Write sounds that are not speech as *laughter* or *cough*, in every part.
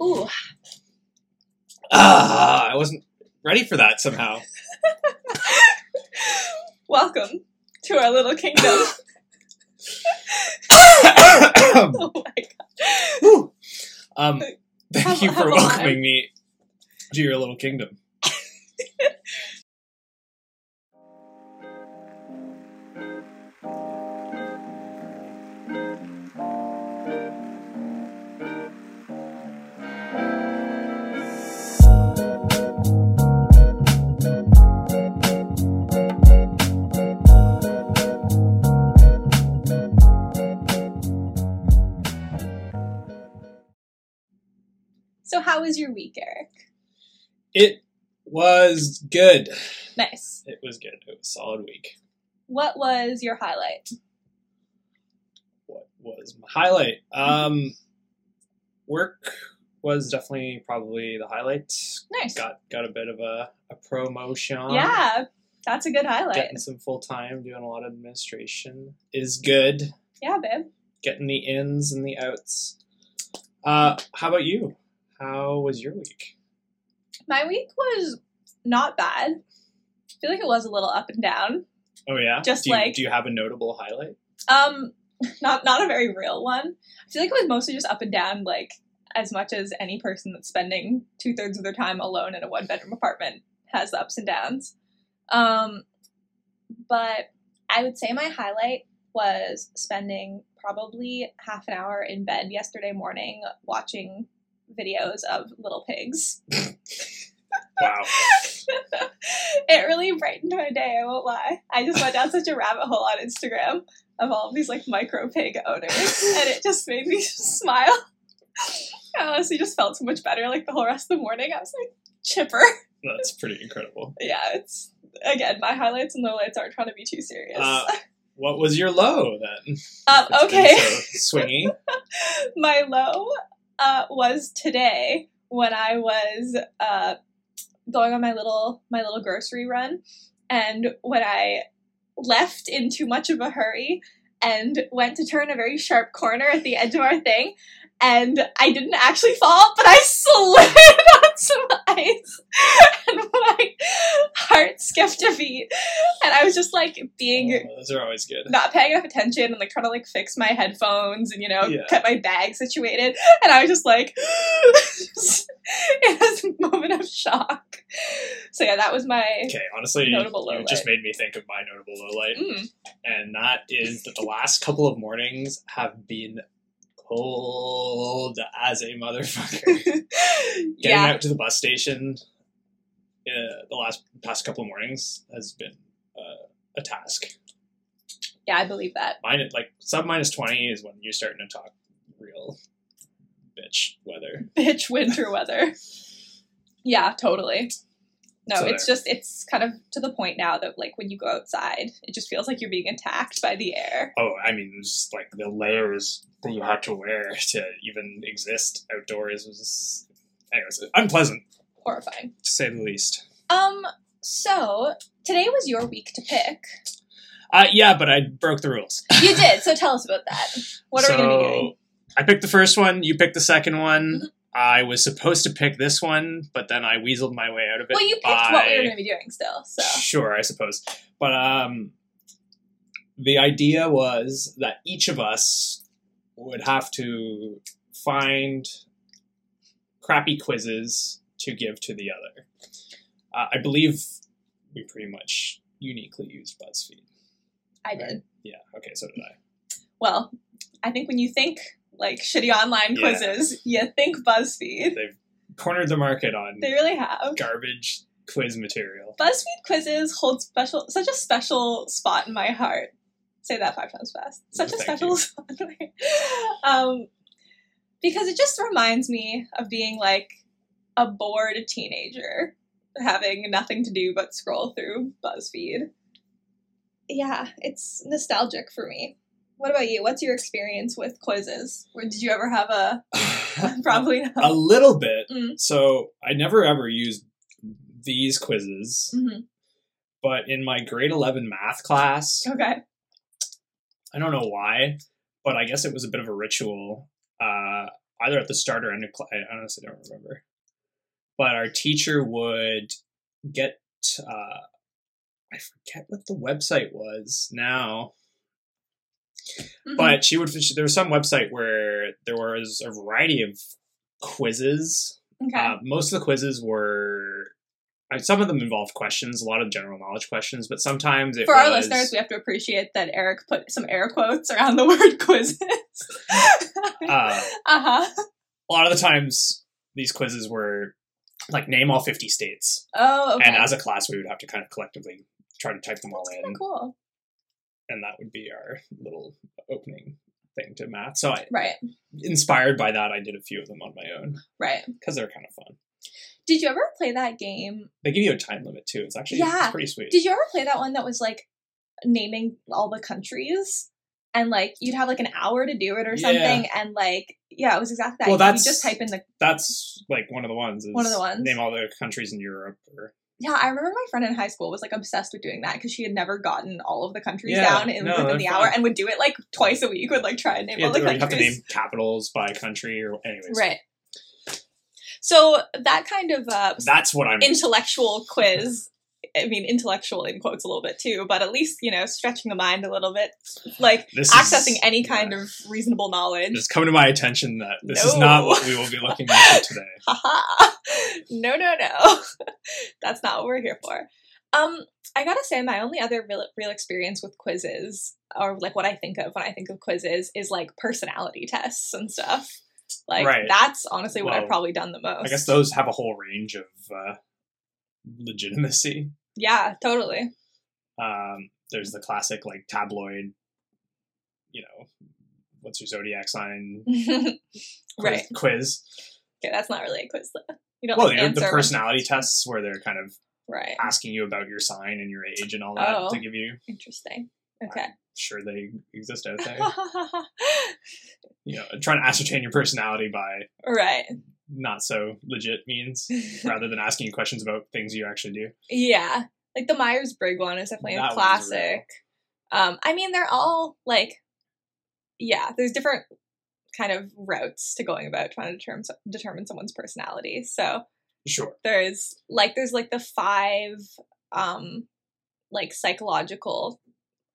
Ooh, Ah, I wasn't ready for that somehow. *laughs* welcome to our little kingdom. *laughs* *coughs* oh my god. Um, thank Have- you for have a line. welcoming me to your little kingdom. So, how was your week, Eric? It was good. Nice. It was good. It was a solid week. What was your highlight? What was my highlight? Um, work was definitely probably the highlight. Nice. Got got a bit of a, a promotion. Yeah, that's a good highlight. Getting some full time, doing a lot of administration is good. Yeah, babe. Getting the ins and the outs. Uh, how about you? How was your week? My week was not bad. I feel like it was a little up and down. Oh yeah, Just do you, like- do you have a notable highlight? Um, *laughs* not not a very real one. I feel like it was mostly just up and down, like as much as any person that's spending two thirds of their time alone in a one bedroom apartment has the ups and downs. Um, but I would say my highlight was spending probably half an hour in bed yesterday morning watching videos of little pigs. Wow. *laughs* it really brightened my day, I won't lie. I just went down such a rabbit hole on Instagram of all of these like micro pig owners, and it just made me *laughs* smile. I honestly just felt so much better like the whole rest of the morning. I was like chipper. That's pretty incredible. Yeah, it's again, my highlights and lowlights aren't trying to be too serious. Uh, What was your low then? um, okay. so swingy. *laughs* my low uh, was today when I was uh, going on my little my little grocery run, and when I left in too much of a hurry and went to turn a very sharp corner at the edge of our thing, and I didn't actually fall, but I *laughs* slid *laughs* some ice, and my heart skipped a beat, and I was just like being Oh, those are always good. not paying enough attention and like trying to like fix my headphones and you know Yeah. get my bag situated. And i was just like it was a moment of shock. So yeah that was my Okay, honestly, Notable low you just made me think of my notable low light, mm, and that is that the last couple of mornings have been cold as a motherfucker. *laughs* Getting yeah out to the bus station uh, the last past couple of mornings has been uh, a task. yeah i believe that Mine like sub minus twenty is when you're starting to talk real bitch weather. *laughs* bitch winter weather *laughs* yeah totally no So it's just it's kind of to the point now that like when you go outside it just feels like you're being attacked by the air Oh, I mean, just like the layers that you had to wear *laughs* to even exist outdoors was, anyways, unpleasant horrifying to say the least. um so today was your week to pick Uh, yeah, but I broke the rules. You did, so *laughs* tell us about that. What are we going to be doing? I picked the first one. You picked the second one. I was supposed to pick this one, but then I weaseled my way out of it. Well, you picked by- what we were going to be doing still, so. Sure, I suppose. But um, the idea was that each of us would have to find crappy quizzes to give to the other. Uh, I believe we pretty much uniquely used BuzzFeed. I did. Yeah. Okay. So did I. Well, I think when you think like shitty online Yeah. quizzes, you think BuzzFeed. They've cornered the market on They really have. garbage quiz material. BuzzFeed quizzes hold special, such a special spot in my heart. Say that five times fast. Such a special you. *laughs* spot in my um, because it just reminds me of being like a bored teenager, having nothing to do but scroll through BuzzFeed. Yeah, it's nostalgic for me. What about you? What's your experience with quizzes? Or did you ever have a *laughs* probably not? a little bit. Mm. So I never ever used these quizzes, Mhm. but in my grade 11 math class, Okay. I don't know why, but I guess it was a bit of a ritual, uh, either at the start or end of class. I honestly don't remember. But our teacher would get, uh, I forget what the website was now, Mhm. but she would. There was some website where there was a variety of quizzes. okay. Uh, most of the quizzes were. Some of them involved questions, a lot of general knowledge questions, but sometimes For our was- listeners, we have to appreciate that Eric put some air quotes around the *laughs* word quizzes. *laughs* uh, uh huh. a lot of the times these quizzes were like name all 50 states Oh, okay. and as a class we would have to kind of collectively try to type them all That's in cool. And that would be our little opening thing to math so i Right, inspired by that i did a few of them on my own right. because they're kind of fun Did you ever play that game? they give you a time limit too it's actually Yeah. it's pretty sweet Did you ever play that one that was like naming all the countries? And like you'd have like an hour to do it or Yeah. something, and like yeah, it was exactly that. Well, You- that's- you just type in the that's like one of the ones is One of the ones? name all the countries in europe or yeah. I remember my friend in high school was like obsessed with doing that because she had never gotten all of the countries Yeah, down in, no, within the fun. hour, and would do it like twice a week. Would like try and name yeah, all the countries. have to name capitals by country or anyways Right. So that kind of uh, that's what i'm intellectual quiz. I mean, intellectual in quotes a little bit too, but at least you know, stretching the mind a little bit, like this accessing is, any kind of reasonable knowledge. it's come to my attention that this is not what we will be looking into *laughs* today *laughs* no, no, no. *laughs* That's not what we're here for. Um, I gotta say, my only other real, real experience with quizzes, or like what I think of when I think of quizzes, is like personality tests and stuff. Like Right. that's honestly what I've probably done the most. I guess those have a whole range of uh, legitimacy. Yeah, totally. Um, there's the classic like tabloid, you know, what's your zodiac sign *laughs* quiz, right. quiz. Okay, that's not really a quiz though. You don't Well, like the personality tests where they're kind of Right. asking you about your sign and your age and all that Oh. to give you. Interesting. Okay. Sure, they exist out *laughs* there. you know, trying to ascertain your personality by right. Not so legit means *laughs* rather than asking you questions about things you actually do. Yeah. Like the Myers Briggs one is definitely That a classic. Um, I mean, they're all like, yeah, there's different kind of routes to going about trying to determine determine someone's personality. So Sure. there's like there's like the five um like psychological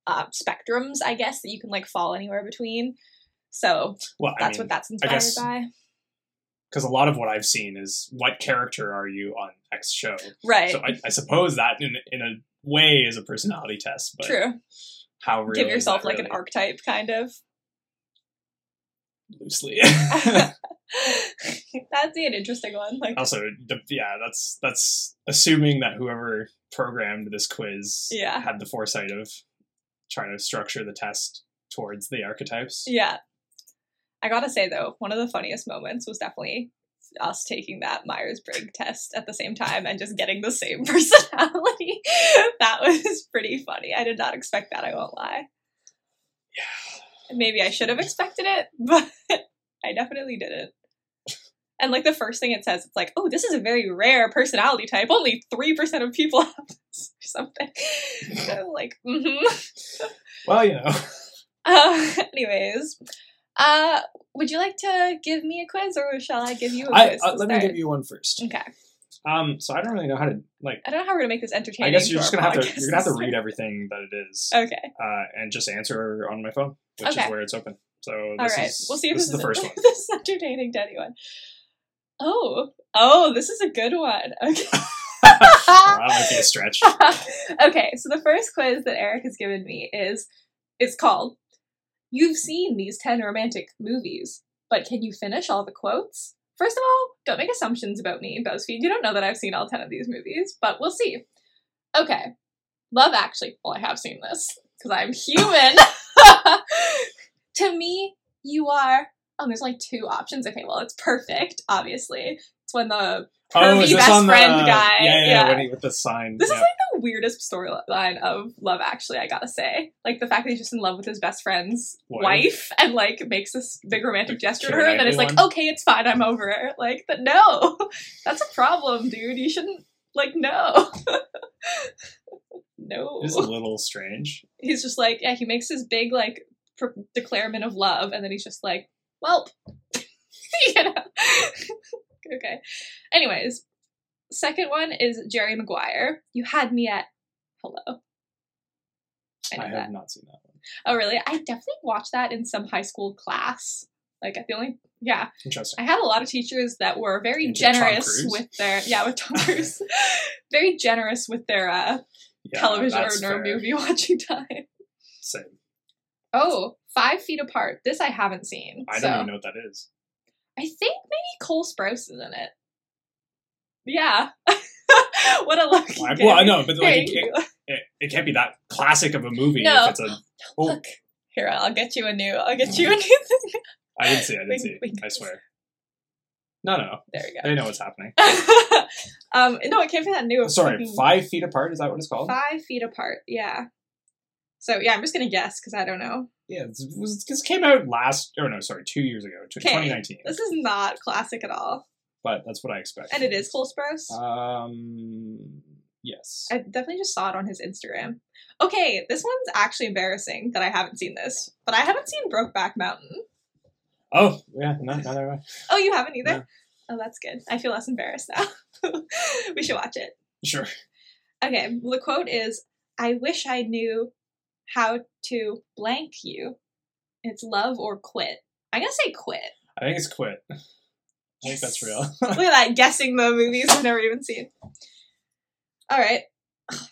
uh spectrums, I guess, that you can like fall anywhere between. So Well, I that's mean, what that's I inspired by. Because a lot of what I've seen is what character are you on X show. Right. So I, I suppose that in in a way is a personality test, but True. how real Give yourself like an archetype kind of. loosely. *laughs* *laughs* That'd be an interesting one. Like also, the, yeah, that's that's assuming that whoever programmed this quiz Yeah. had the foresight of trying to structure the test towards the archetypes. Yeah. I gotta say though, one of the funniest moments was definitely us taking that Myers Briggs test at the same time and just getting the same *laughs* personality. that was pretty funny. I did not expect that, I won't lie. Yeah. Maybe I should have expected it, *laughs* but I definitely didn't. And like the first thing it says, it's like, oh, this is a very rare personality type. Only 3% of people have this or something. *laughs* So like, mm-hmm. Well, you know, Uh, anyways, uh, would you like to give me a quiz, or shall I give you a I, quiz? uh, let me give you one first. Okay, Um, so I don't really know how to like. I don't know how we're gonna make this entertaining. I guess you're just gonna have to you're gonna have to read *laughs* everything that it is, Okay, uh, and just answer on my phone, which Okay. is where it's open. So all this right. is we'll see if this this, is the first *laughs* one. this is entertaining to anyone. Oh, oh, this is a good one. *laughs* Okay. Well, that might be a stretch. okay, so the first quiz that Eric has given me is it's called You've seen these 10 romantic movies, but can you finish all the quotes? First of all, don't make assumptions about me, BuzzFeed. You don't know that I've seen all 10 of these movies, but we'll see. Okay. Love Actually. Well, I have seen this because I'm human. *laughs* *laughs* to me, you are. Oh, there's like two options. Okay, well, it's perfect, obviously. It's when the Oh, pervy this best on the, friend guy. Yeah, yeah, yeah. He, with the sign. This yeah. is like the weirdest storyline of Love Actually, I gotta say. Like the fact that he's just in love with his best friend's Wife. wife, and like makes this big romantic gesture to her, and then it's like, okay, it's fine, I'm over it. Like, but no, *laughs* that's a problem, dude. You shouldn't like no. *laughs* no. It is a little strange. He's just like, yeah, he makes his big like pr- declarement of love, and then he's just like, "Well, *laughs* you know." Okay. Anyways, second one is Jerry Maguire. You had me at hello. I I that. have not seen that one. Oh, really? I definitely watched that in some high school class. Like, I feel like, yeah, Interesting. I had a lot of teachers that were very Into generous with their, yeah, with Tom *laughs* Cruise, very generous with their uh, Yeah, television or fair. movie *laughs* watching time. Same. Oh, Five Feet Apart. This I haven't seen. I so. don't even know what that is. I think maybe Cole Sprouse is in it. Yeah. *laughs* what a lucky Well, well, I know, but like, it, you. it, it can't be that classic of a movie No. if it's a. Oh, Look, here I'll get you a new. I'll get you a new thing. I didn't see. I didn't Wink, see. it. wink. I swear. No, no, no. There you go. They know what's happening. *laughs* um, no, it can't be that new. Sorry, Fucking five feet apart. Is that what it's called? Five feet apart. Yeah. So yeah, I'm just gonna guess because I don't know. Yeah, it was this came out last. Or no, sorry, two years ago, tw- 2019. This is not classic at all, But that's what I expect. and it is Cole Sprouse. Um. Yes. I definitely just saw it on his Instagram. Okay, this one's actually embarrassing that I haven't seen this, but I haven't seen Brokeback Mountain. oh yeah, no, neither way. Oh, you haven't either? No. Oh, that's good. I feel less embarrassed now. *laughs* we should watch it. Sure. Okay, the quote is I wish I knew how to blank you. It's love or quit. I'm gonna say quit. I think it's quit. *laughs* I think that's real. *laughs* Look at that, guessing the movies *laughs* I've never even seen. All right.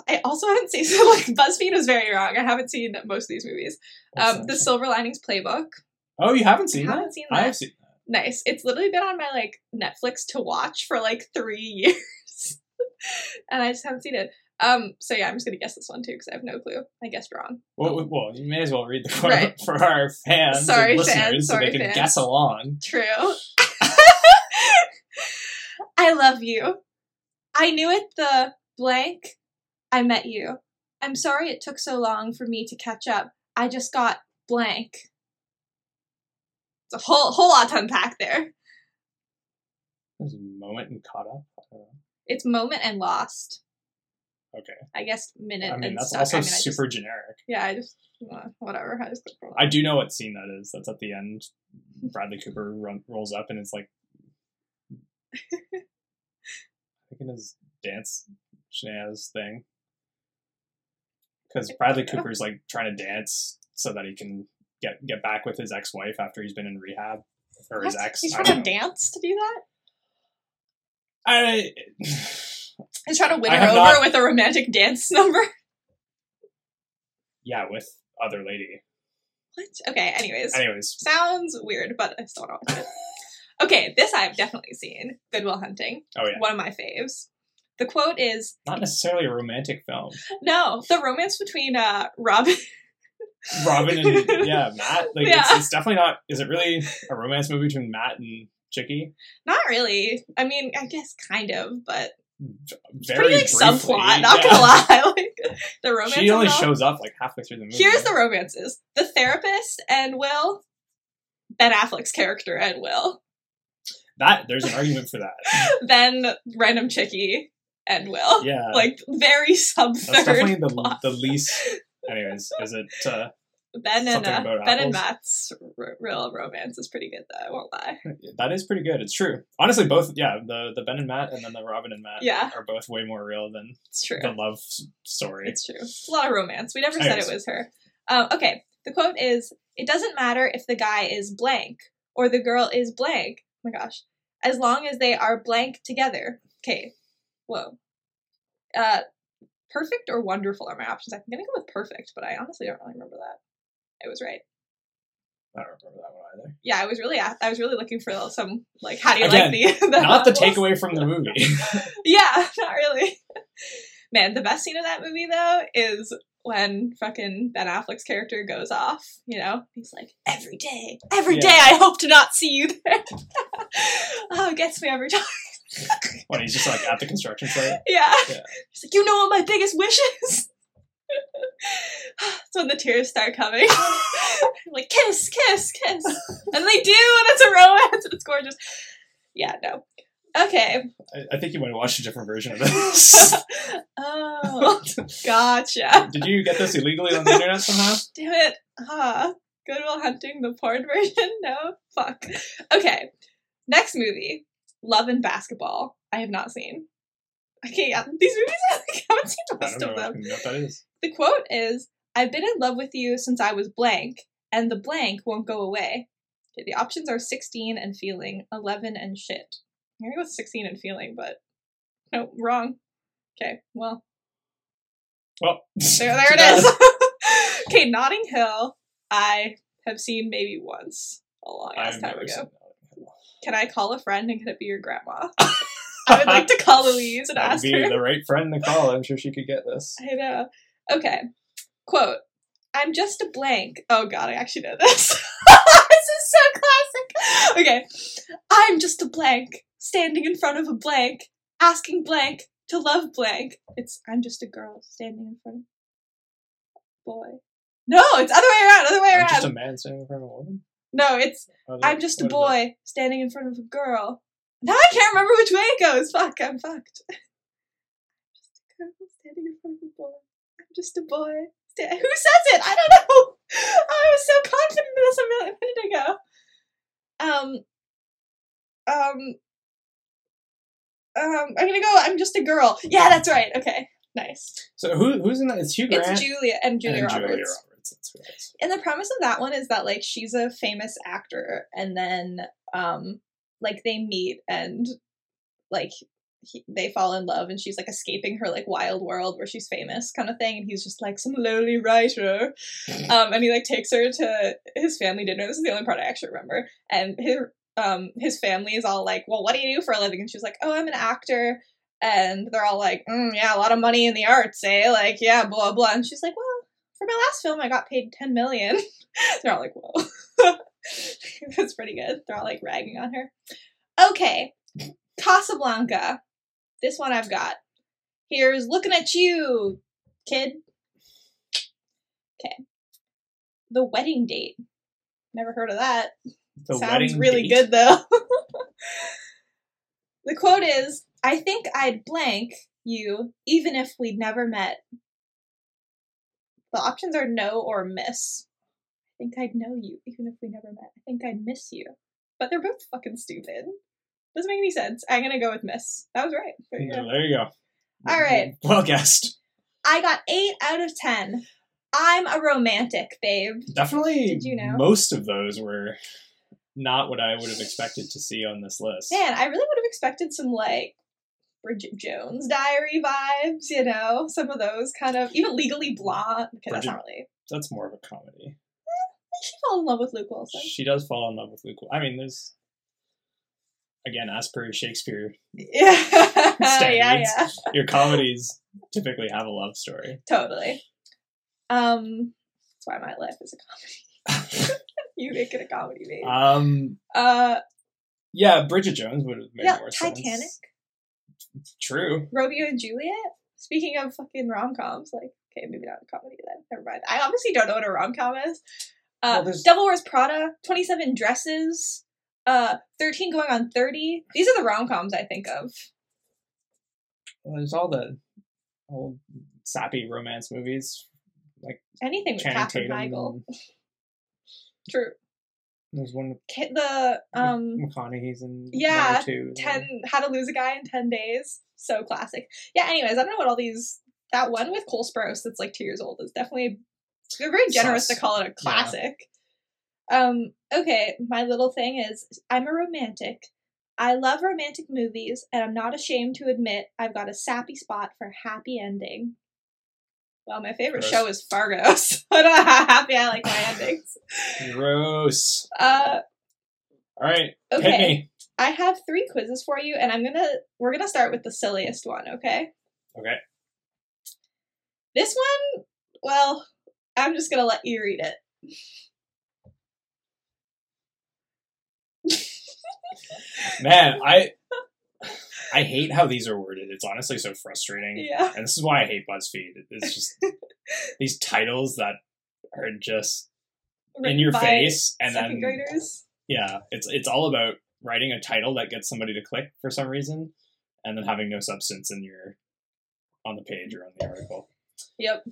I also haven't seen, so like BuzzFeed was very wrong. I haven't seen most of these movies. Um, the Silver Linings Playbook. oh, you haven't I seen haven't that? seen I that. have seen that. Nice. It's literally been on my like Netflix to watch for like three years, and I just haven't seen it. Um. So yeah, I'm just gonna guess this one too because I have no clue. I guessed wrong. Well, well, you may as well read the quote Right. *laughs* for our fans Sorry, and listeners fans. so they can fans. guess along. True. *laughs* *laughs* I love you. I knew it the blank. I met you. I'm sorry it took so long for me to catch up. I just got blank. It's a whole whole lot to unpack there. There's a moment and caught up. I don't know. It's moment and lost. Okay. I guess minute I mean, and that's stuck. also I mean, I just- super generic. yeah, I just uh, whatever. I just I do know what scene that is. That's at the end. Bradley Cooper run, rolls up and it's like, I think in his dance shenanigans thing. Because Bradley Cooper's like trying to dance so that he can get get back with his ex wife after he's been in rehab or his ex. He's trying to know. dance to do that. I He's trying to win I her over not- with a romantic dance *laughs* number. yeah, with other lady. What? Okay. Anyways, Anyways, sounds weird, but I still don't watch it. Okay, this I've definitely seen. Good Will Hunting. oh yeah, One of my faves. The quote is not necessarily a romantic film. no, the romance between uh Robin *laughs* Robin and yeah Matt. Like Yeah. it's, it's definitely not. Is it really a romance movie between Matt and Chicky? Not really. I mean, I guess kind of, but Very pretty like briefly, subplot, not yeah. gonna *laughs* lie. Like the romance. She only shows up like halfway through the movie. Here's the romances. The therapist and Will. Ben Affleck's character and Will. that. There's an argument for that. *laughs* Then random chickie and Will. Yeah, Like very sub that's definitely the the least. Anyways, is it? Uh, Ben and uh, Ben and. Matt's r- real romance is pretty good though. I won't lie. *laughs* that is pretty good. It's true. Honestly, both. Yeah, the the Ben and Matt, and then the Robin and Matt. Yeah. are both way more real than It's true. the love story. It's true. It's a lot of romance. We never said it was her. Um, okay. The quote is: "It doesn't matter if the guy is blank or the girl is blank. Oh my gosh, as long as they are blank together." Okay. Whoa. Uh, perfect or wonderful are my options. I'm gonna go with perfect, but I honestly don't really remember that. It was right. I don't remember that one either. Yeah, I was really I was really looking for some like how do you Again, like the, *laughs* the Not the takeaway from the movie. *laughs* *laughs* Yeah, not really. Man, the best scene of that movie though is when fucking Ben Affleck's character goes off. You know, he's like, "Every day, every Yeah. day, I hope to not see you there." oh, it gets me every time. when he's just like at the construction site. Yeah. Yeah. He's like, "You know what my biggest wish is." *sighs* That's when the tears start coming. I'm *laughs* like, kiss, kiss, kiss. And they do, and it's a romance, and it's gorgeous. Yeah, no. Okay. I, I think you might have watched a different version of *laughs* this. *laughs* oh, gotcha. Did you get this illegally on the internet somehow? Damn it. Ah, Good Will Hunting, the porn version? No? Fuck. Okay. Next movie Love and Basketball. I have not seen. Okay, yeah, these movies, *laughs* I haven't seen most of them. what that is. The quote is I've been in love with you since I was blank, and the blank won't go away. Okay, the options are 16 and feeling, 11 and shit. I'm gonna go with 16 and feeling, but no, wrong. Okay, well, Well, there, there it *laughs* is. *laughs* okay, Notting Hill, I have seen maybe once a long ass time ago. Can I call a friend and can it be your grandma? I would like to call Louise and That would ask be her. the right friend to call. I'm sure she could get this. I know. Okay. Quote. I'm just a blank. Oh god, I actually know this. *laughs* this is so classic. Okay. I'm just a blank, standing in front of a blank, asking blank to love blank. It's I'm just a girl standing in front of a boy. No, it's other way around, other way I'm around. just a man standing in front of a woman. no, it's I'm just a boy standing in front of a girl. Now I can't remember which way it goes. Fuck, I'm fucked. *laughs* just a girl standing in front of a boy. I'm just a boy. Who says it? I don't know. *laughs* I was so confident in this a minute, a minute ago. Um, um, um, I'm gonna go. I'm just a girl. Yeah, that's right. Okay, nice. So who who's in that? It's Hugh Grant It's Julia and Julia and Roberts. Julia Roberts. That's right. And the premise of that one is that like she's a famous actor, and then um like they meet and like he, they fall in love, and she's like escaping her like wild world where she's famous kind of thing, and he's just like some lowly writer, *laughs* um, and he like takes her to his family dinner. This is the only part I actually remember, and his um his family is all like, well, what do you do for a living? And she's like, oh, I'm an actor. And they're all like, mm, yeah, a lot of money in the arts, eh? Like, yeah, blah blah. And she's like, well, for my last film, I got paid ten million. *laughs* They're all like, whoa. *laughs* *laughs* That's pretty good. They're all like ragging on her. Okay. Casablanca. This one I've got. Here's looking at you, kid. Okay. The wedding date. Never heard of that. The Sounds really date? good though. *laughs* the quote is I think I'd blank you even if we'd never met. The options are no or miss. I think I'd know you even if we never met. I think I'd miss you. But they're both fucking stupid. Doesn't make any sense. I'm gonna go with miss. That was right. There you Yeah, go. there you go. All mm-hmm. right. Well guessed. I got eight out of ten. I'm a romantic, babe. Definitely. Did you know? Most of those were not what I would have expected to see on this list. Man, I really would have expected some like Bridget Jones diary vibes, you know, some of those kind of even legally blonde. Okay, that's not really. That's more of a comedy. She fell in love with Luke Wilson. She does fall in love with Luke. I mean, there's again, as per Shakespeare, Yeah, *laughs* yeah, Standards. yeah, your comedies typically have a love story. totally. Um, that's why my life is a comedy. *laughs* you make it a comedy, baby. um, Uh, yeah, Bridget Jones would have made yeah, more Titanic, sense. True. Romeo and Juliet. Speaking of fucking rom coms, like okay, maybe not a comedy then. Never mind. I obviously don't know what a rom com is. Uh, Well, Devil Wears Prada, Twenty Seven Dresses, uh, Thirteen Going on Thirty. These are the rom coms I think of. Well, there's all the old sappy romance movies. Like Anything with Channing Katherine Tatum. Heigl. and *laughs* True. There's one with Ki- The um McConaughey's in yeah, or ten How to Lose a Guy in Ten Days. So classic. Yeah. Anyways, I don't know what all these. That one with Cole Sprouse that's like two years old is definitely. They're very generous Sus. to call it a classic. Um. Okay. My little thing is I'm a romantic. I love romantic movies, and I'm not ashamed to admit I've got a sappy spot for happy ending. Well, my favorite Gross. show is Fargo, so *laughs* I don't know how happy I like my *laughs* endings. Gross. Uh, All right, okay. I have three quizzes for you, and I'm gonna we're gonna start with the silliest one, okay? Okay. This one, well, I'm just gonna let you read it. *laughs* Man, I I hate how these are worded. It's honestly so frustrating. Yeah. And this is why I hate BuzzFeed. It's just *laughs* these titles that are just in your face and then graders. yeah, it's it's all about writing a title that gets somebody to click for some reason and then having no substance in your on the page or on the article. Yep.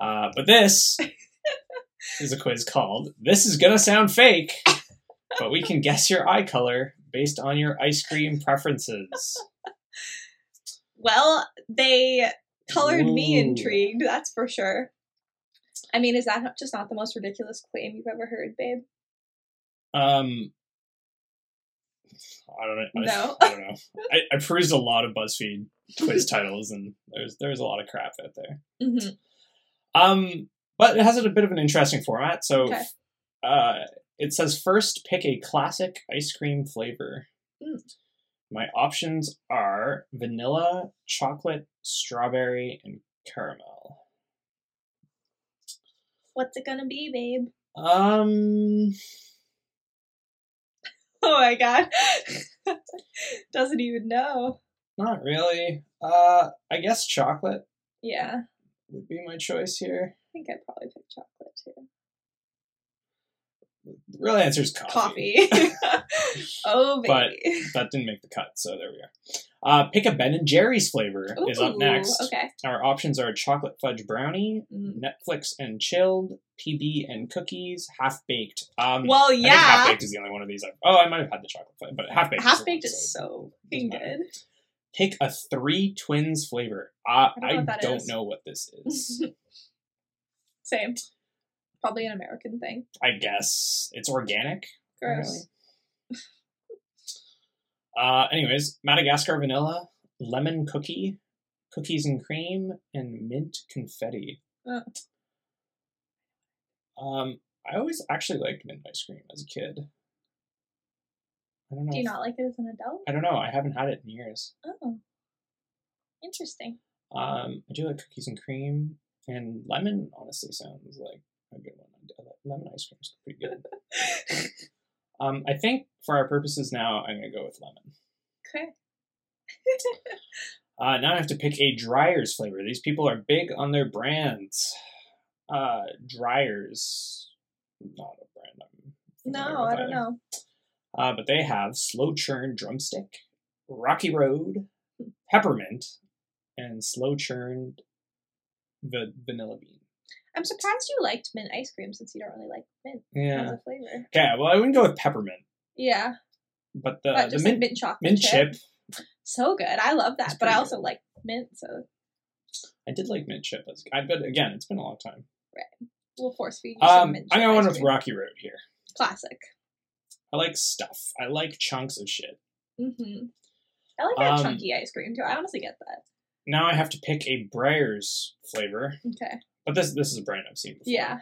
Uh, but this *laughs* is a quiz called This is Gonna Sound Fake, but we can guess your eye color based on your ice cream preferences. *laughs* Well, they colored me intrigued, that's for sure. I mean, is that not, just not the most ridiculous claim you've ever heard, babe? Um, I don't know. No. I, don't know. I, I perused a lot of BuzzFeed quiz titles, and there's there's a lot of crap out there. hmm Um, but it has a bit of an interesting format. So, Okay. uh, it says first pick a classic ice cream flavor. Mm. My options are vanilla, chocolate, strawberry, and caramel. What's it gonna be, babe? Um, Oh my god. *laughs* Doesn't even know. Not really. Uh, I guess chocolate Yeah, I would be my choice here. I think I'd probably pick chocolate too. The real answer is coffee. Coffee. *laughs* *laughs* oh, But- baby. That didn't make the cut, so there we are. Uh, pick a Ben and Jerry's flavor is up Ooh, next. Okay. Our options are chocolate fudge brownie, Mm. Netflix and chilled, PB and cookies, half baked. Um, Well, I think half yeah. baked is the only one of these. I've, oh, I might have had the chocolate but half baked. Half baked is so doesn't good. Pick a three twins flavor. Uh, I don't know I don't know what this *laughs* is. Same. Probably an American thing. I guess it's organic. Gross. Uh, anyways, Madagascar vanilla, lemon cookie, cookies and cream, and mint confetti. Oh. Um, I always actually liked mint ice cream as a kid. I don't know. Do you if- not like it as an adult? I don't know. I haven't had it in years. Oh. Interesting. Um, I do like cookies and cream, and lemon. Honestly, sounds like a good one. Lemon ice cream is pretty good. *laughs* um, I think for our purposes now, I'm gonna go with lemon. Okay. *laughs* Uh, now I have to pick a Dreyer's flavor. These people are big on their brands. Uh, Dreyer's, not a brand I'm no, I don't either. know. Uh, but they have slow churn drumstick, Rocky Road, peppermint, and slow churned va- vanilla bean. I'm surprised you liked mint ice cream since you don't really like mint as a flavor. Yeah. Okay. Well, I wouldn't go with peppermint, Yeah, but the but the mint like mint chocolate mint chip. chip. So good. I love It's that, but I also good. like mint, so I did like mint chip. I but again, it's been a long time. Right. We'll force feed you some Um, mint I'm one with. Rocky Road here. Classic. I like stuff. I like chunks of shit. hmm I like that Um, chunky ice cream too. I honestly get that. Now I have to pick a Breyers flavor, Okay. but this this is a brand I've seen before. Yeah.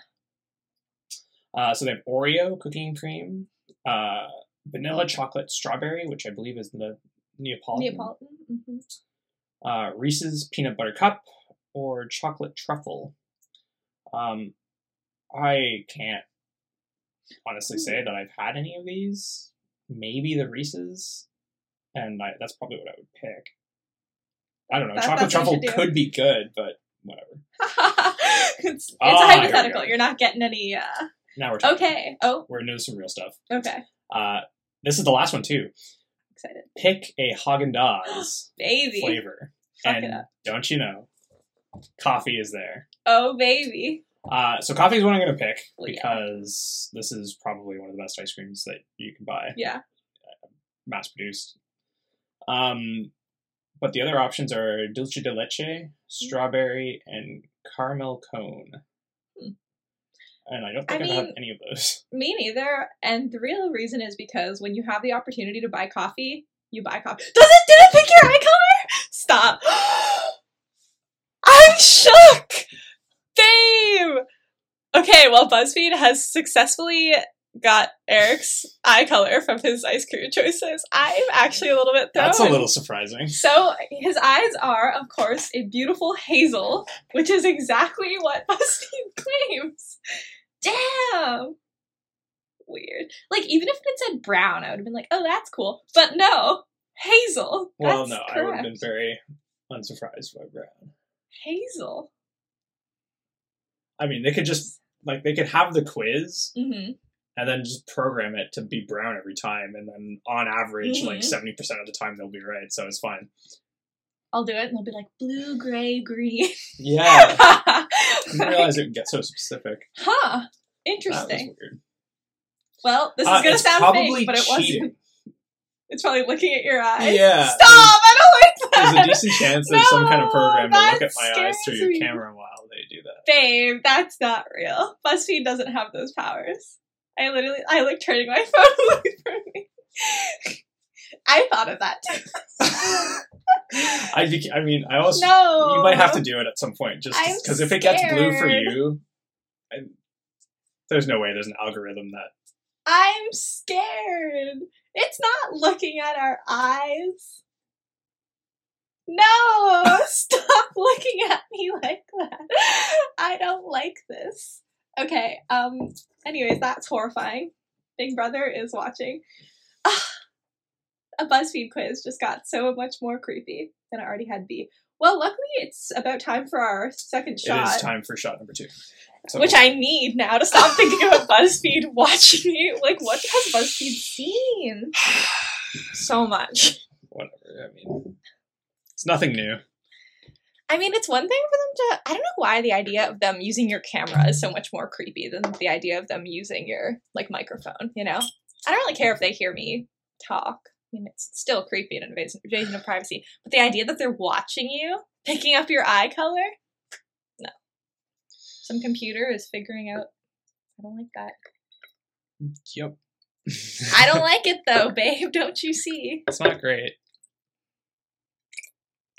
Uh, so they have Oreo cooking cream, uh, vanilla chocolate strawberry, which I believe is the Neapolitan. Neapolitan. hmm Uh, Reese's peanut butter cup or chocolate truffle. Um, I can't honestly say that I've had any of these. Maybe the Reese's, and I, that's probably what I would pick. I don't know. That- chocolate truffle you should do. could be good, but whatever. *laughs* it's it's Ah, here we hypothetical. You're not getting any. uh Now we're talking. Okay. Oh. We're into some real stuff. Okay. Uh, this is the last one too. Excited. Pick a Haagen Dazs *gasps* Baby. flavor, Fuck and don't you know, coffee is there. Oh baby. Uh, so coffee is what I'm going to pick yeah. because this is probably one of the best ice creams that you can buy, Yeah. mass produced. Um, but the other options are dulce de leche, strawberry, and caramel cone. Hmm. And I don't I think I have had mean- any of those. *laughs* Me neither. And the real reason is because when you have the opportunity to buy coffee, you buy coffee. Does it? Did it pick your eye color? Stop. *gasps* I'm shook, Okay, well, BuzzFeed has successfully got Eric's eye color from his ice cream choices. I'm actually a little bit thrown. That's a little surprising. So his eyes are, of course, a beautiful hazel, which is exactly what *laughs* BuzzFeed claims. Damn. Weird. Like even if it said brown, I would have been like, "Oh, that's cool." But no, hazel. Well, no, I would have been very unsurprised by brown. hazel. I mean, they could just like they could have the quiz hmm and then just program it to be brown every time, and then on average, like Mhm. seventy percent of the time they'll be right, so it's fine. I'll do it, and they'll be like blue, gray, green. Yeah, I didn't realize it would get so specific. *laughs* huh? Interesting. weird. Well, this is Uh, gonna sound fake, but it cheating. wasn't. It's probably looking at your eyes. Yeah, Stop! I don't like that. There's a decent chance there's some kind of program to look at my eyes through your me. camera while they do that. Babe, that's not real. BuzzFeed doesn't have those powers. I literally, I like turning my *laughs* phone away from me. I thought of that. *laughs* I, bec- I mean, I also No, you might have to do it at some point, just because if it gets blue for you, I, there's no way there's an algorithm that. I'm scared. It's not looking at our eyes. No, *laughs* stop looking at me like that. I don't like this. Okay, um, anyways, that's horrifying. Big Brother is watching. Ah, a BuzzFeed quiz just got so much more creepy than it already had be. Well, luckily it's about time for our second shot. It is time for shot number two. So, Which I need now to stop thinking about *laughs* BuzzFeed watching me. Like, what has BuzzFeed seen? *sighs* So much. whatever. I mean, it's nothing new. I mean, it's one thing for them to. I don't know why the idea of them using your camera is so much more creepy than the idea of them using your, like, microphone, you know? I don't really care if they hear me talk. I mean, it's still creepy and invasion, invasion of privacy. But the idea that they're watching you, picking up your eye color? Some computer is figuring out. I don't like that. Yep. I don't *laughs* like it though, babe. Don't you see? It's not great.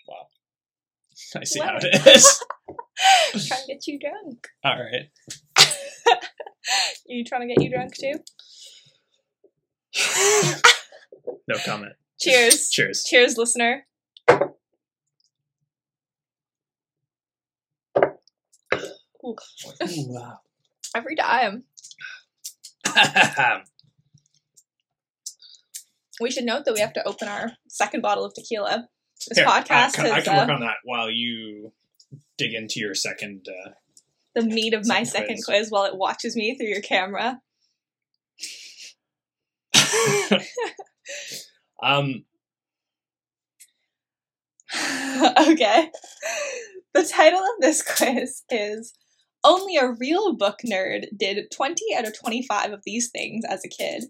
Wow. *laughs* I see how What? it is. *laughs* trying to get you drunk. All right. Are you trying to get you drunk too? No comment. Cheers. Cheers. Cheers, listener. Ooh, Ooh, wow. *laughs* every time. *laughs* We should note that we have to open our second bottle of tequila. This Here, I podcast I is can work uh, on that while you dig into your second. Uh, the meat of my second second quiz. quiz while it watches me through your camera. *laughs* um, okay. The title of this quiz is Only a Real Book Nerd Did 20 out of 25 of these things as a kid.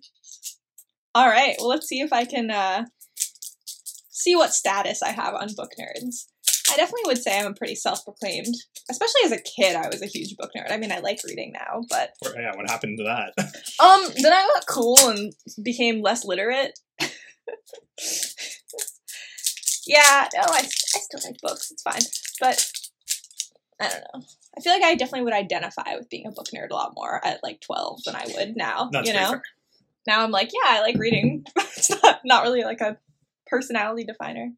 All right, well, let's see if I can uh, see what status I have on book nerds. I definitely would say I'm a pretty self proclaimed, especially as a kid, I was a huge book nerd. I mean, I like reading now, but yeah, what happened to that? *laughs* um, then I got cool and became less literate. *laughs* yeah, no, I, I still like books. It's fine, but I don't know. I feel like I definitely would identify with being a book nerd a lot more at like twelve than I would now. That's you know, fair. now I'm like, yeah, I like reading. *laughs* it's not not really like a personality definer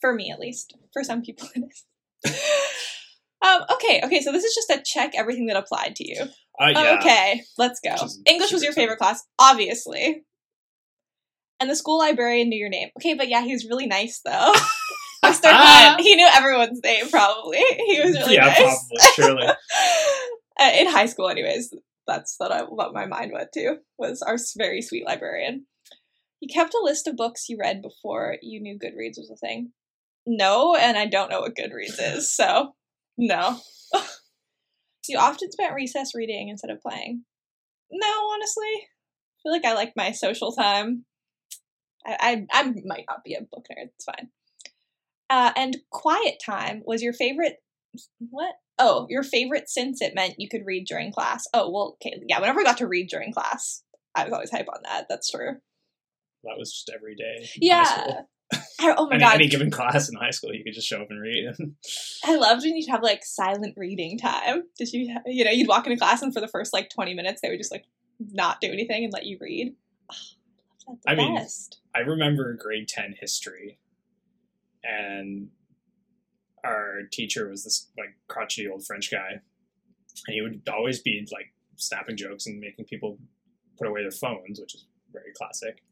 for me, at least. For some people, it is. *laughs* um, okay, okay. So this is just a check everything that applied to you. Uh, yeah. Okay, let's go. English was your favorite exciting. class, obviously. And the school librarian knew your name. Okay, but yeah, he was really nice though. *laughs* Mr. Hunt. He knew everyone's name probably. He was really yeah, nice. probably, surely. *laughs* Uh, in high school, anyways. That's what, I, what my mind went to was our very sweet librarian. You kept a list of books you read before you knew Goodreads was a thing. No, and I don't know what Goodreads *laughs* is, so no. *laughs* you often spent recess reading instead of playing. No, honestly, I feel like I like my social time. I I, I might not be a book nerd. It's fine. Uh, and quiet time was your favorite. What? Oh, your favorite since it meant you could read during class. Oh well, okay, yeah. Whenever I got to read during class, I was always hype on that. That's true. That was just every day. Yeah. I, oh my god, any given class in high school, you could just show up and read. *laughs* I loved when you'd have like silent reading time. Did you? You know, you'd walk into class and for the first like twenty minutes, they would just like not do anything and let you read. Oh, I the mean. I remember grade 10 history, and our teacher was this like crotchety old French guy, and he would always be like snapping jokes and making people put away their phones, which is very classic.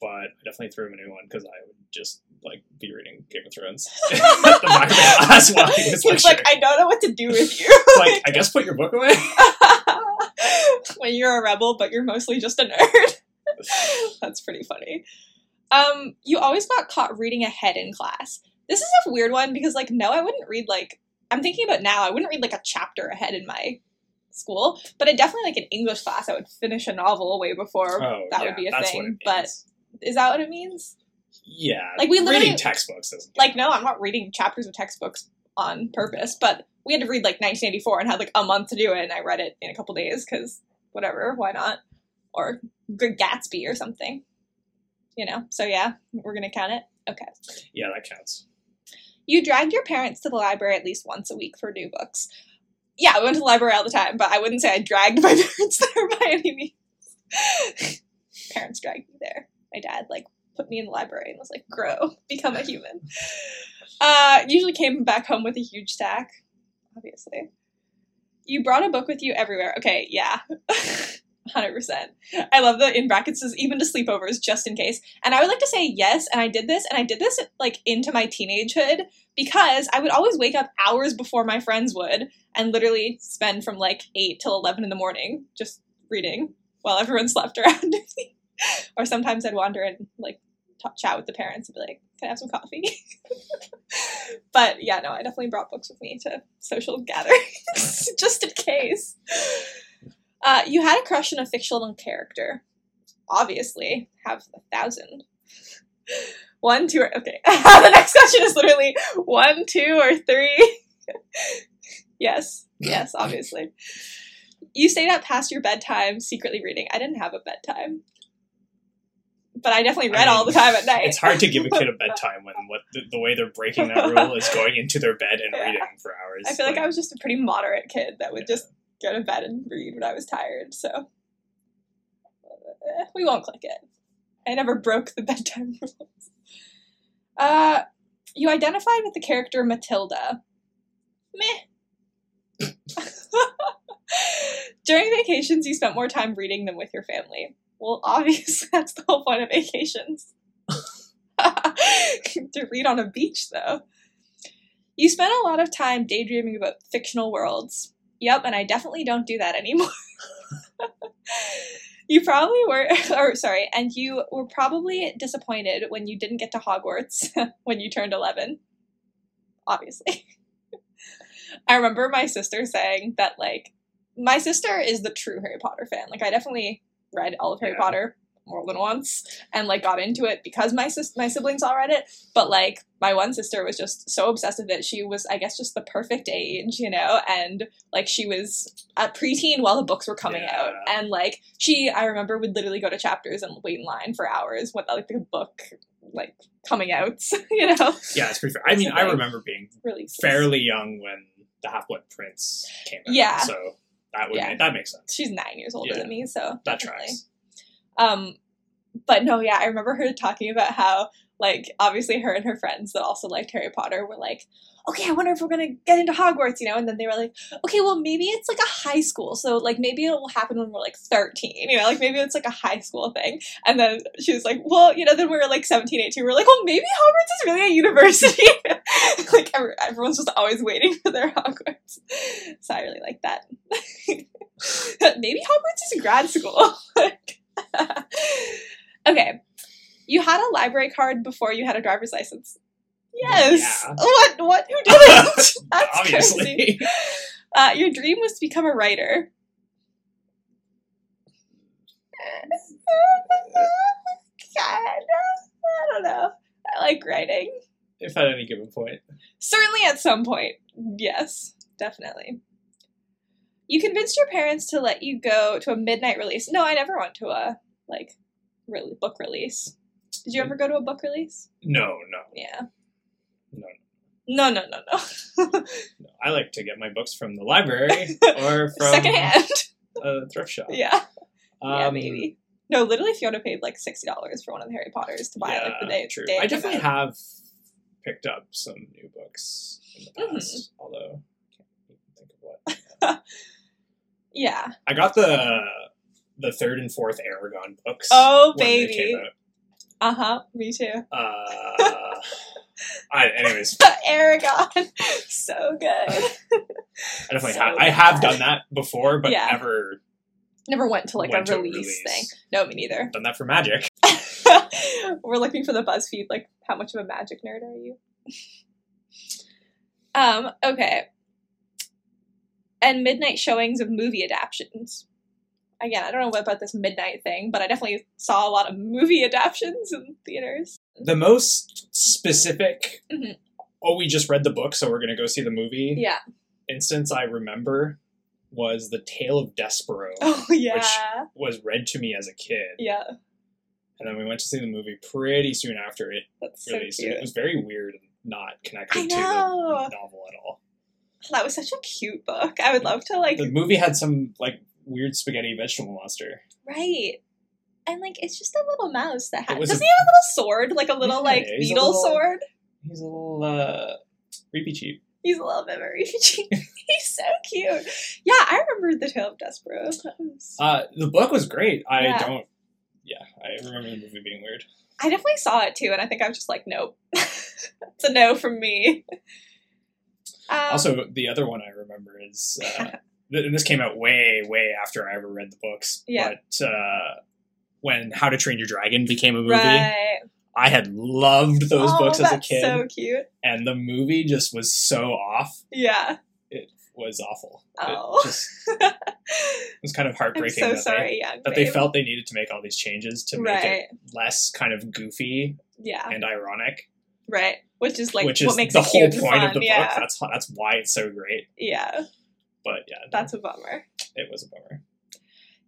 But I definitely threw him a new one because I would just like be reading Game of Thrones at *laughs* *laughs* the back of the class while he was He lecturing. like, I don't know what to do with you. Like, I guess put your book away. *laughs* when you're a rebel, but you're mostly just a nerd. That's pretty funny. Um, you always got caught reading ahead in class. This is a weird one because, like, no, I wouldn't read like. I'm thinking about now. I wouldn't read like a chapter ahead in my school, but I definitely like in English class I would finish a novel way before Oh, that yeah, would be a thing. But means. is that what it means? yeah, Like, we literally- reading textbooks doesn't. Like no, I'm not reading chapters of textbooks on purpose, but we had to read like 1984 and had like a month to do it, and I read it in a couple days because whatever, why not? Or Good Gatsby or something. You know. So yeah, we're gonna count it. Okay. yeah, that counts. You dragged your parents to the library at least once a week for new books. Yeah, I went to the library all the time, but I wouldn't say I dragged my *laughs* parents there by any means. *laughs* parents dragged me there. My dad like put me in the library and was like, "Grow, become a human." Uh, usually came back home with a huge stack. Obviously, you brought a book with you everywhere. Okay, yeah. *laughs* 100%. I love the in brackets says even to sleepovers just in case. And I would like to say yes, and I did this, and I did this like into my teenagehood because I would always wake up hours before my friends would and literally spend from like 8 till 11 in the morning just reading while everyone slept around *laughs* me. or sometimes I'd wander and like talk, chat with the parents and be like, can I have some coffee? *laughs* but yeah, no, I definitely brought books with me to social gatherings *laughs* just in case. Uh, you had a crush on a fictional character. Obviously, have a thousand. One, two, or, okay. *laughs* the next question is literally one, two, or three. *laughs* yes, yes, *laughs* obviously. You stayed up past your bedtime secretly reading. I didn't have a bedtime. But I definitely read I all the time at night. It's hard to give a kid a bedtime when what the, the way they're breaking that rule is going into their bed and Yeah. reading for hours. I feel like I was just a pretty moderate kid that would Yeah. just go to bed and read when I was tired, so eh, we won't click it. I never broke the *laughs* bedtime rules. Uh, you identified with the character Matilda. Meh. *laughs* During vacations, you spent more time reading than with your family. Well, obviously, *laughs* that's the whole point of vacations. to read on a beach, though. You spent a lot of time daydreaming about fictional worlds. Yep, and I definitely don't do that anymore. *laughs* you probably were, *laughs* or sorry, and you were probably disappointed when you didn't get to Hogwarts *laughs* when you turned 11. Obviously. I remember my sister saying that, like, my sister is the true Harry Potter fan. Like, I definitely read all of Harry Yeah. Potter more than once and like got into it because my sis- my siblings all read it but like my one sister was just so obsessed with it she was i guess just the perfect age you know and like she was a preteen while the books were coming Yeah. out and like she i remember would literally go to chapters and wait in line for hours with like the book like coming out *laughs* you know yeah, it's pretty fair. I mean, I remember being really fairly young when the Half Blood Prince came out. Yeah. So that would Yeah. make, that makes sense. she's nine years older Yeah. than me so That definitely. tracks. Um, but no, yeah, I remember her talking about how, like, obviously her and her friends that also liked Harry Potter were like, okay, I wonder if we're gonna get into Hogwarts, you know? And then they were like, okay, well, maybe it's like a high school, so like maybe it will happen when we're like 13, you know? Like maybe it's like a high school thing. And then she was like, well, you know, then we were like 17, 18, we are like, well, maybe Hogwarts is really a university. *laughs* like every, everyone's just always waiting for their Hogwarts. So I really like that. *laughs* maybe Hogwarts is a grad school. *laughs* *laughs* okay. You had a library card before you had a driver's license. Yes. Yeah. What? What? Who *laughs* didn't? *laughs* That's Obviously. crazy. Uh, your dream was to become a writer. I don't know. I like writing. if at any given point. Certainly at some point. Yes, definitely. You convinced your parents to let you go to a midnight release. No, I never went to a like really book release. Did you ever go to a book release? No, no, Yeah. no. No, no, no, no. *laughs* no. I like to get my books from the library *laughs* or from Secondhand. a thrift shop. yeah. yeah, Um, maybe. No, literally, Fiona paid like sixty dollars for one of the Harry Potters to buy it like the day. true. day I definitely have picked up some new books in the Mhm. past, although I *laughs* can't even think of what. Yeah. I got the the third and fourth Eragon books. Oh, baby. Uh huh. Me too. Uh, I, anyways, *laughs* Eragon, *laughs* so good. I definitely So have. I have done that before, but Yeah. never Never went to like went a release, release. thing. No, me neither. done that for Magic. *laughs* We're looking for the BuzzFeed. Like, how much of a magic nerd are you? um. Okay. And midnight showings of movie adaptations. Again, I don't know what about this midnight thing, but I definitely saw a lot of movie *laughs* adaptations in theaters. The most specific, Mhm. oh, we just read the book, so we're going to go see the movie Yeah. instance I remember was The Tale of Despereaux, *laughs* Oh yeah. was read to me as a kid. Yeah. And then we went to see the movie pretty soon after it That's so released. cute. it was very weird and not connected to the novel at all. That was such a cute book. I would love to like The movie had some like weird spaghetti vegetable monster. right. And like it's just a little mouse that has doesn't a- he have a little sword, like a little Yeah, like needle little- sword? He's a little uh creepy cheap. He's a little bit of a. *laughs* He's so cute. Yeah, I remember the Tale of Despereaux. Uh the book was great. I Yeah. don't yeah, I remember the movie being weird. I definitely saw it too, and I think I was just like, nope. *laughs* it's a no from me. Um, Also, the other one I remember is, uh, *laughs* th- and this came out way, way after I ever read the books. Yeah. But uh, when How to Train Your Dragon became a movie, right. I had loved those oh, books as a kid, so cute. and the movie just was so off. Yeah. It was awful. Oh. It just it *laughs* was kind of I'm heartbreaking so that, sorry, they, young that they felt they needed to make all these changes to make right. it less kind of goofy Yeah. and ironic, Right. Which is like which what is makes the whole point fun. of the yeah. book. That's that's why it's so great. Yeah. But yeah, That's a bummer. it was a bummer.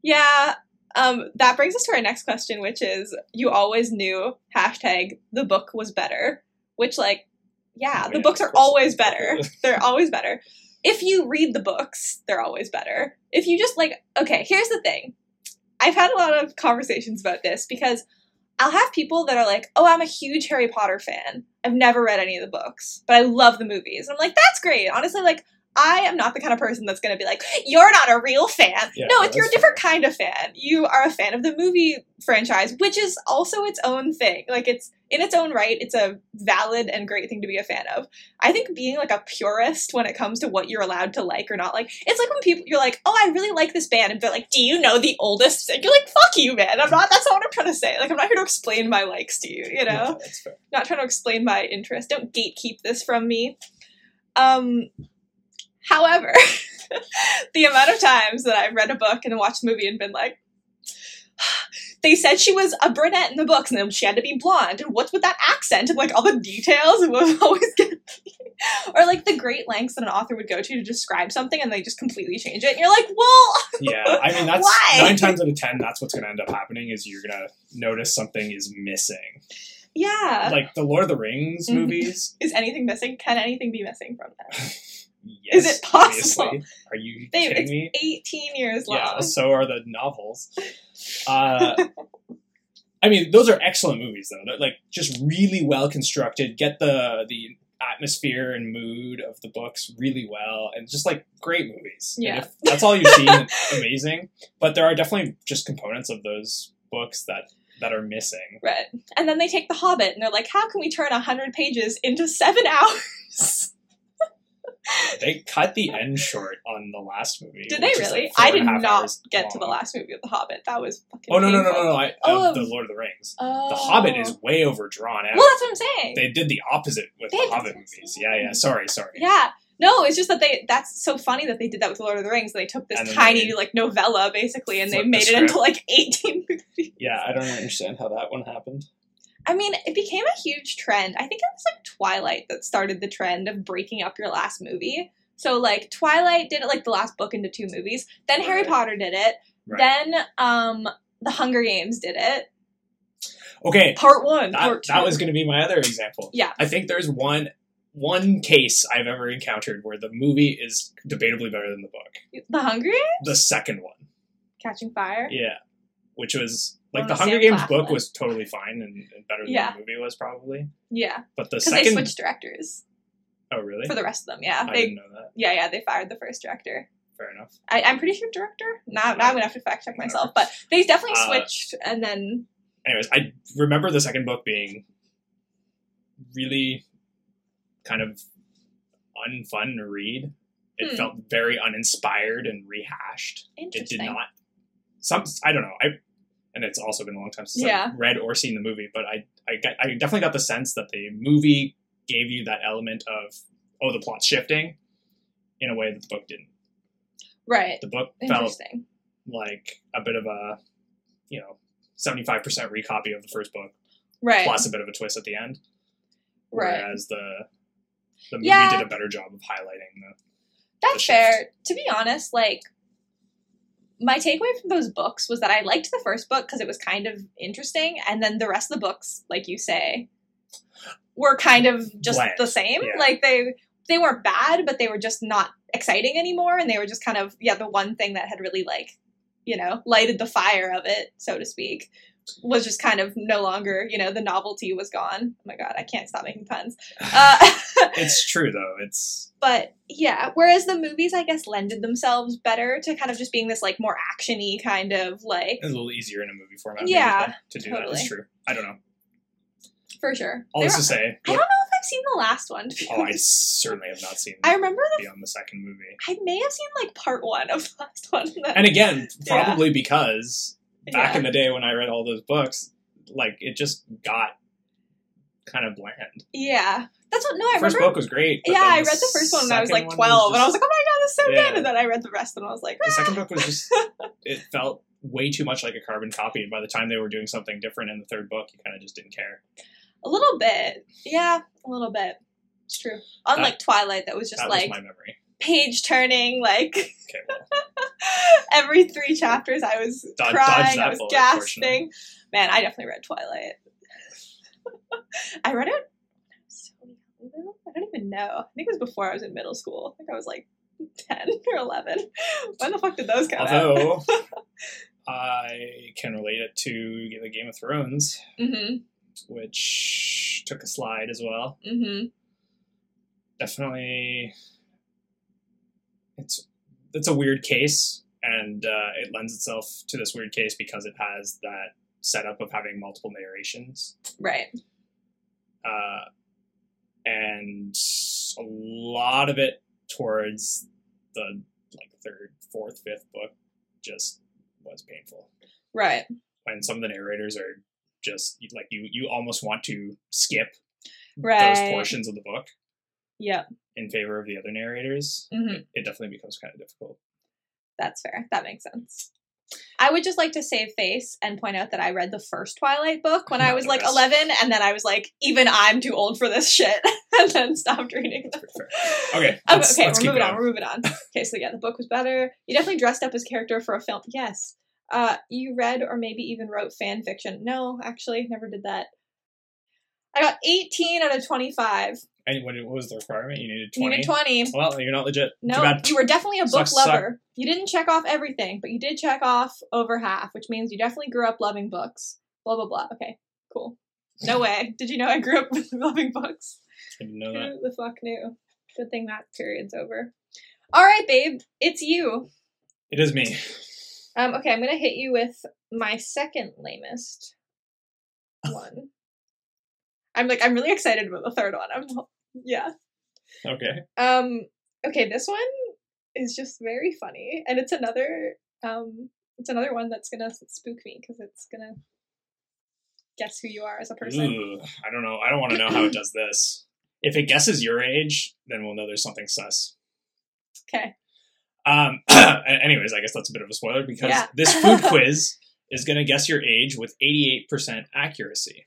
Yeah. Um, that brings us to our next question, which is you always knew hashtag the book was better. Which like, yeah, Oh, the yeah, books are always better. *laughs* they're always better. If you read the books, they're always better. If you just like, okay, here's the thing. I've had a lot of conversations about this because I'll have people that are like, oh, I'm a huge Harry Potter fan. I've never read any of the books, but I love the movies. And I'm like, that's great. Honestly, like, I am not the kind of person that's going to be like, you're not a real fan. Yeah, no, it's you're a that's different kind of fan. You are a fan of the movie franchise, which is also its own thing. Like, it's in its own right, it's a valid and great thing to be a fan of. I think being like a purist when it comes to what you're allowed to like or not like, it's like when people, you're like, oh, I really like this band, and they're like, do you know the oldest? And you're like, fuck you, man. I'm not, that's not what I'm trying to say. Like, I'm not here to explain my likes to you, you know? Yeah, that's fair. not trying to explain my interest. Don't gatekeep this from me. Um, however, *laughs* the amount of times that I've read a book and watched a movie and been like, *sighs* they said she was a brunette in the books and then she had to be blonde. And what's with that accent and like all the details? *laughs* It was always good. or like the great lengths that an author would go to to describe something and they just completely change it. And you're like, well, *laughs* Yeah, I mean that's Why? nine times out of ten. That's what's going to end up happening is you're going to notice something is missing. yeah. Like the Lord of the Rings Mhm. movies. Is anything missing? Can anything be missing from that? Yes, Is it possible? obviously. Are you They- kidding me? 18 years long. Yeah, so are the novels. Uh, I mean, those are excellent movies, though. They're like just really well constructed. Get the the atmosphere and mood of the books really well, and just like great movies. And Yeah. if that's all you've seen. *laughs* amazing, but there are definitely just components of those books that that are missing. Right. And then they take The Hobbit and they're like, how can we turn 100 pages into seven *laughs* hours? They cut the end short on the last movie. Did they really? like, I did not get to the last movie of The Hobbit. That was fucking Oh no no no no no! I, Oh, um, the Lord of the Rings. Oh. The Hobbit is oh. way overdrawn out. Well, that's what I'm saying. they did the opposite with They the Hobbit movies. Yeah, yeah. Sorry, sorry. yeah. No, it's just that they that's so funny that they did that with Lord of the Rings. They took this tiny they like novella basically and they flipped the made it into like 18 movies. Yeah, I don't understand how that one happened. I mean, it became a huge trend. I think it was like Twilight that started the trend of breaking up your last movie. So like Twilight did it like the last book into two movies. Then Harry Potter did it. Right. Then um The Hunger Games did it. Okay, Part one, that, part two. that was going to be my other example. Yeah. I think there's one one case I've ever encountered where the movie is debatably better than the book. The Hunger Games? The second one, Catching Fire. yeah, which was like the Hunger Games book was totally fine and, and better than Yeah. the movie was probably. Yeah, But the because they switched directors oh really? for the rest of them. Yeah, I they didn't know that. yeah yeah they fired the first director. Fair enough. I, I'm pretty sure director. Now, now I'm gonna have to fact check myself, but they definitely Uh, switched, and then anyways, I remember the second book being really kind of unfun to read. It Hmm. felt very uninspired and rehashed. It did not. Some I don't know. I and it's also been a long time since Yeah. I've read or seen the movie, but I I got, I definitely got the sense that the movie gave you that element of oh the plot's shifting in a way that the book didn't. Right. The book felt like a bit of a, you know, seventy five percent recopy of the first book, Right. plus a bit of a twist at the end. Right. Whereas the the movie Yeah. did a better job of highlighting the. That's the fair. To be honest, like my takeaway from those books was that I liked the first book because it was kind of interesting, and then the rest of the books, like you say, were kind of just Bland, the same. yeah. Like they they weren't bad, but they were just not exciting anymore, and they were just kind of yeah the one thing that had really like you know lighted the fire of it, so to speak. Was just kind of no longer, you know, the novelty was gone. Oh my god, I can't stop making puns. *laughs* Uh, *laughs* It's true though. It's but yeah, whereas the movies, I guess, lended themselves better to kind of just being this like more actiony kind of like it's a little easier in a movie format. maybe, Yeah, to do that. totally. It's true. I don't know. for sure. All this to say, I don't know if I've seen the last one. *laughs* oh, I certainly have not seen. I remember the beyond the second movie. I may have seen like part one of the last one. And again, Yeah. probably because back Yeah. in the day when I read all those books, like it just got kind of bland. yeah, that's what. No, I The first remember. book was great. Yeah, I read the first one when I was like twelve, and I was like, "Oh my god, this is so Yeah. good!" And then I read the rest, and I was like, the "Ah." second book was just *laughs* it felt way too much like a carbon copy. And by the time they were doing something different in the third book, you kind of just didn't care. a little bit." Yeah, a little bit. It's true. Unlike Twilight, that was just that like was my memory. Page turning, like Okay, well, *laughs* every three chapters I was dodge crying, I was bullet, gasping. Man, I definitely read Twilight. *laughs* I read it I was so young. I don't even know. I think it was before I was in middle school. I think I was like *laughs* 10 or 11. When the fuck did those come out? although I can relate it to the Game of Thrones, hmm which took a slide as well. hmm definitely it's it's a weird case and uh, it lends itself to this weird case because it has that setup of having multiple narrations Right. uh, and a lot of it towards the like third fourth fifth book just was painful Right. and some of the narrators are just like you you almost want to skip Right. those portions of the book Yep. in favor of the other narrators hmm it definitely becomes kind of difficult. That's fair. That makes sense. I would just like to save face and point out that I read the first Twilight book when I was like 11, and then I was like, even I'm too old for this shit, *laughs* and then stopped reading them. Okay, Um, *laughs* let's- okay, let's we're moving on. going. We're moving on. Okay, so yeah, the book was better. You definitely dressed up as character for a film. Yes. Uh, you read or maybe even wrote fan fiction. No, actually, never did that. I got 18 out of 25. And what, was the requirement? You needed You 20? needed 20. Well, you're not legit. No, you were definitely a book Sucks to suck. lover. You didn't check off everything, but you did check off over half, which means you definitely grew up loving books. Blah blah blah. Okay, cool. No way. *laughs* Did you know I grew up *laughs* loving books? I didn't know that. Who the fuck knew? Good thing that period's over. All right, babe, it's you. It is me. Um, okay, I'm gonna hit you with my second lamest one. I'm like, I'm really excited about the third one. I'm, yeah. Okay. Um, okay, this one is just very funny, and it's another, um, it's another one that's gonna spook me because it's gonna guess who you are as a person. Ooh, I don't know. I don't want to know how it does this. If it guesses your age, then we'll know there's something sus. Okay. Um. *clears throat* anyways, I guess that's a bit of a spoiler because Yeah. this food *laughs* quiz is going to guess your age with 88% accuracy.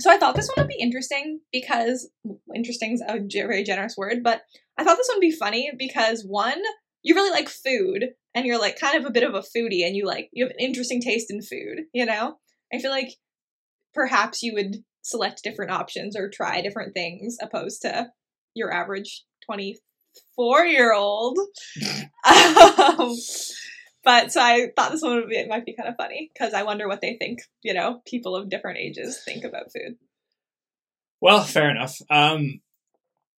So I thought this one would be interesting because interesting is a very generous word, but I thought this one would be funny because one, you really like food and you're like kind of a bit of a foodie and you like you have an interesting taste in food, you know? I feel like perhaps you would select different options or try different things opposed to your average 24 year old. *laughs* um, but so I thought this one would be, it might be kind of funny because I wonder what they think, you know, people of different ages think about food. Well, fair enough. Um,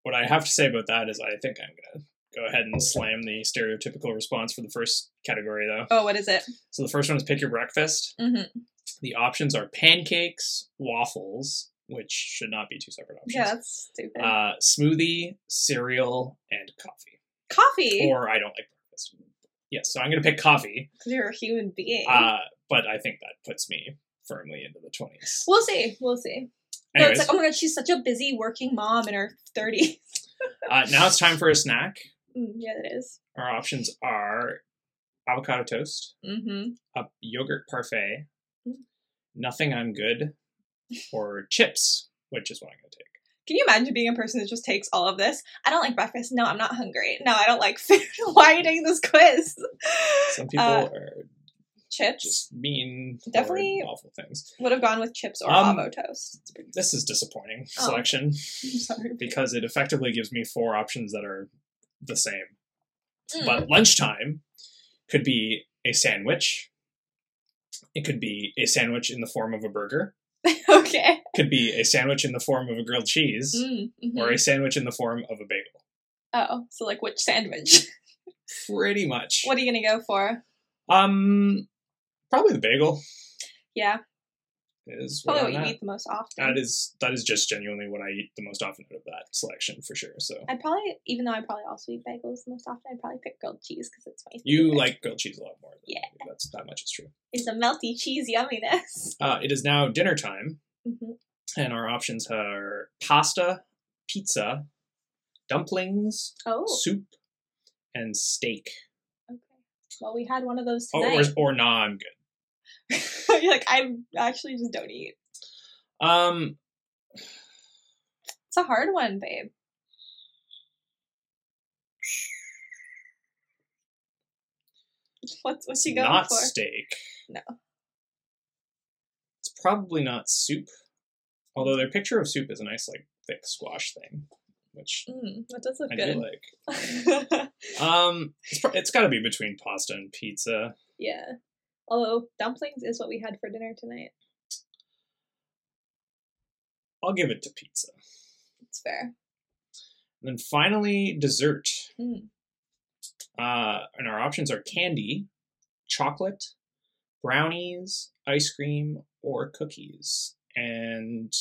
what I have to say about that is I think I'm going to go ahead and slam the stereotypical response for the first category, though. Oh, what is it? So the first one is pick your breakfast. Mm-hmm. The options are pancakes, waffles, which should not be two separate options. Yeah, that's stupid. Uh, smoothie, cereal, and coffee. Coffee, Or I don't like breakfast. Yes, so I'm going to pick coffee, because you're a human being. uh, but I think that puts me firmly into the 20s. we'll see. We'll see. It's like, oh my god, she's such a busy working mom in her 30s. *laughs* uh, now it's time for a snack. Mm, yeah, it is. Our options are avocado toast, Mm-hmm. a yogurt parfait, Mm. nothing I'm good, or chips, which is what I'm going to take. Can you imagine being a person that just takes all of this? I don't like breakfast. No, I'm not hungry. No, I don't like *laughs* food. Why are you taking this quiz? Some people Uh, are chips just mean, Definitely- awful things. would have gone with chips or Um, avo toast. It's pretty. This is disappointing Oh. selection I'm *laughs* sorry. because it effectively gives me four options that are the same. Mm. But lunchtime could be a sandwich. It could be a sandwich in the form of a burger. *laughs* *laughs* okay. Could be a sandwich in the form of a grilled cheese, Mm, mhm. or a sandwich in the form of a bagel. oh, so like which sandwich? *laughs* Pretty much. what are you gonna go for? Um, probably the bagel Yeah, is probably what what you at. eat the most often. That is that is just genuinely what I eat the most often out of that selection for sure. So I'd probably, even though I probably also eat bagels the most often, I'd probably pick grilled cheese because it's my you favorite. like grilled cheese a lot more. Than Yeah. that's that much is true. It's a melty cheese yumminess. *laughs* Uh, it is now dinner time, hmm and our options are pasta, pizza, dumplings, Oh, soup, and steak. okay. Well, we had one of those tonight. or, or nah, I'm good. *laughs* You're like, I actually just don't eat. Um, It's a hard one, babe. *laughs* What's what's she going not for? Not steak. No. It's probably not soup. Although their picture of soup is a nice, like, thick squash thing, which Mm, that does look I do good. like. *laughs* Um, it's, it's got to be between pasta and pizza. yeah. Although dumplings is what we had for dinner tonight. I'll give it to pizza. It's fair. And then finally, dessert. Mm. Uh, and our options are candy, chocolate, brownies, ice cream, or cookies. And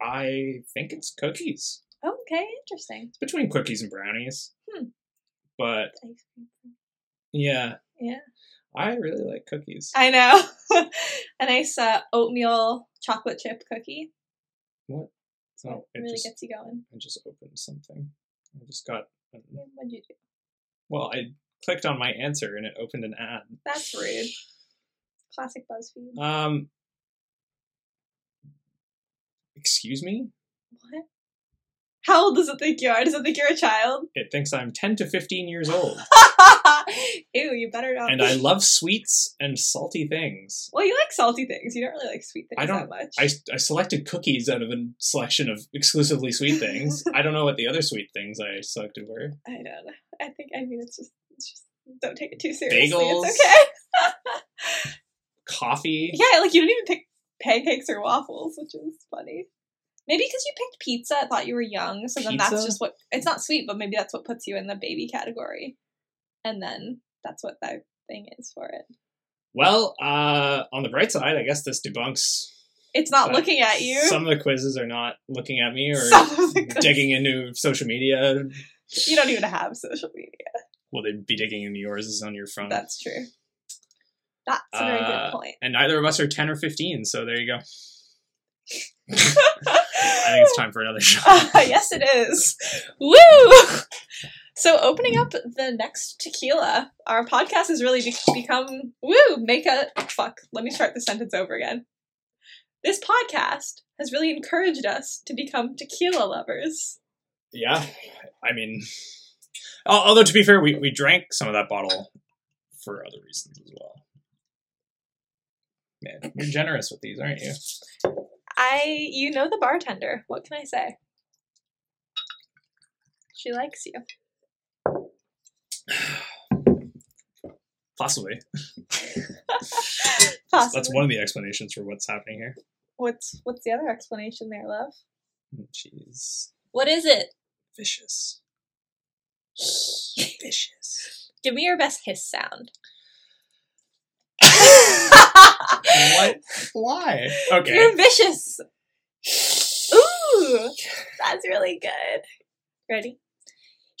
I think it's cookies. Okay, interesting. It's between cookies and brownies. Hmm. But Ice cream. yeah, Yeah. I really like cookies. I know. *laughs* a nice uh, oatmeal chocolate chip cookie. What? Oh, it really just- gets you going. I just opened something. I just got. What'd you do? Well, I clicked on my answer and it opened an ad. That's rude. *sighs* Classic BuzzFeed. Um, excuse me? What? How old does it think you are? Does it think you're a child? It thinks I'm 10 to 15 years old. *laughs* Ew, you better not. and I love sweets and salty things. Well, you like salty things. You don't really like sweet things I don't- that much. I, I selected cookies out of a selection of exclusively sweet things. *laughs* I don't know what the other sweet things I selected were. I don't know. I think I mean it's just it's just don't take it too seriously. Bagels. It's okay. *laughs* Coffee. yeah, like you didn't even pick pancakes or waffles, which is funny. Maybe because you picked pizza, I thought you were young, so then that's just what it's not sweet, but maybe that's what puts you in the baby category. And then that's what that thing is for it. Well, uh, on the bright side, I guess this debunks. It's not looking at you. Some of the quizzes are not looking at me or *laughs* Some of the quiz- digging into social media. You don't even have social media. Will they be digging into yours is on your phone? That's true. That's a very Uh, good point. and neither of us are 10 or 15, so there you go. I think it's time for another shot. *laughs* Uh, yes, it is. Woo! So, opening up the next tequila, our podcast has really be- become woo. Make a fuck. Let me start the sentence over again. This podcast has really encouraged us to become tequila lovers. Yeah, I mean, although to be fair, we, we drank some of that bottle for other reasons as well. Man, you're generous with these, aren't you? I, you know, the bartender. What can I say? She likes you. *sighs* Possibly. *laughs* That's one of the explanations for what's happening here. What's what's the other explanation there, love? Hmm, she's What is it? vicious. *sighs* Vicious. Give me your best hiss sound. What? Why? Okay. You're vicious. *sighs* Ooh, that's really good. Ready? *laughs*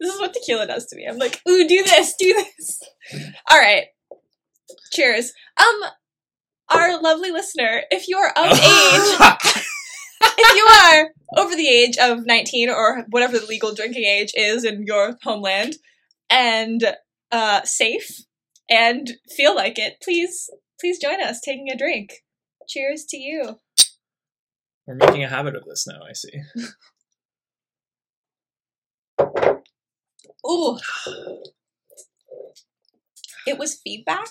this is what tequila does to me. I'm like, ooh, do this, do this. All right. Cheers. Um, our lovely listener, if you are of age, *laughs* if you are over the age of 19 or whatever the legal drinking age is in your homeland and uh, safe and feel like it, please please join us taking a drink. Cheers to you. We're making a habit of this now, I see. *sighs* Ooh. It was feedback.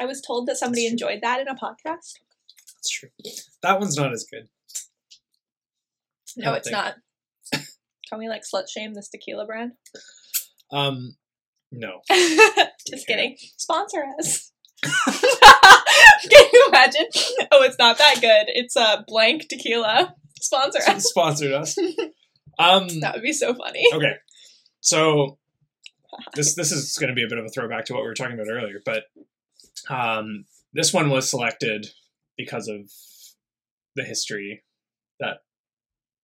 I was told that somebody enjoyed that in a podcast. That's true. That one's not as good. No, it's think. not. Can we like slut shame this tequila brand? Um, no. *laughs* Just kidding. Sponsor us. *laughs* Can you imagine? Oh, it's not that good. It's a uh, blank tequila. Sponsor us. Sponsored us. *laughs* Um, That would be so funny. okay. So this this is going to be a bit of a throwback to what we were talking about earlier, but um, this one was selected because of the history that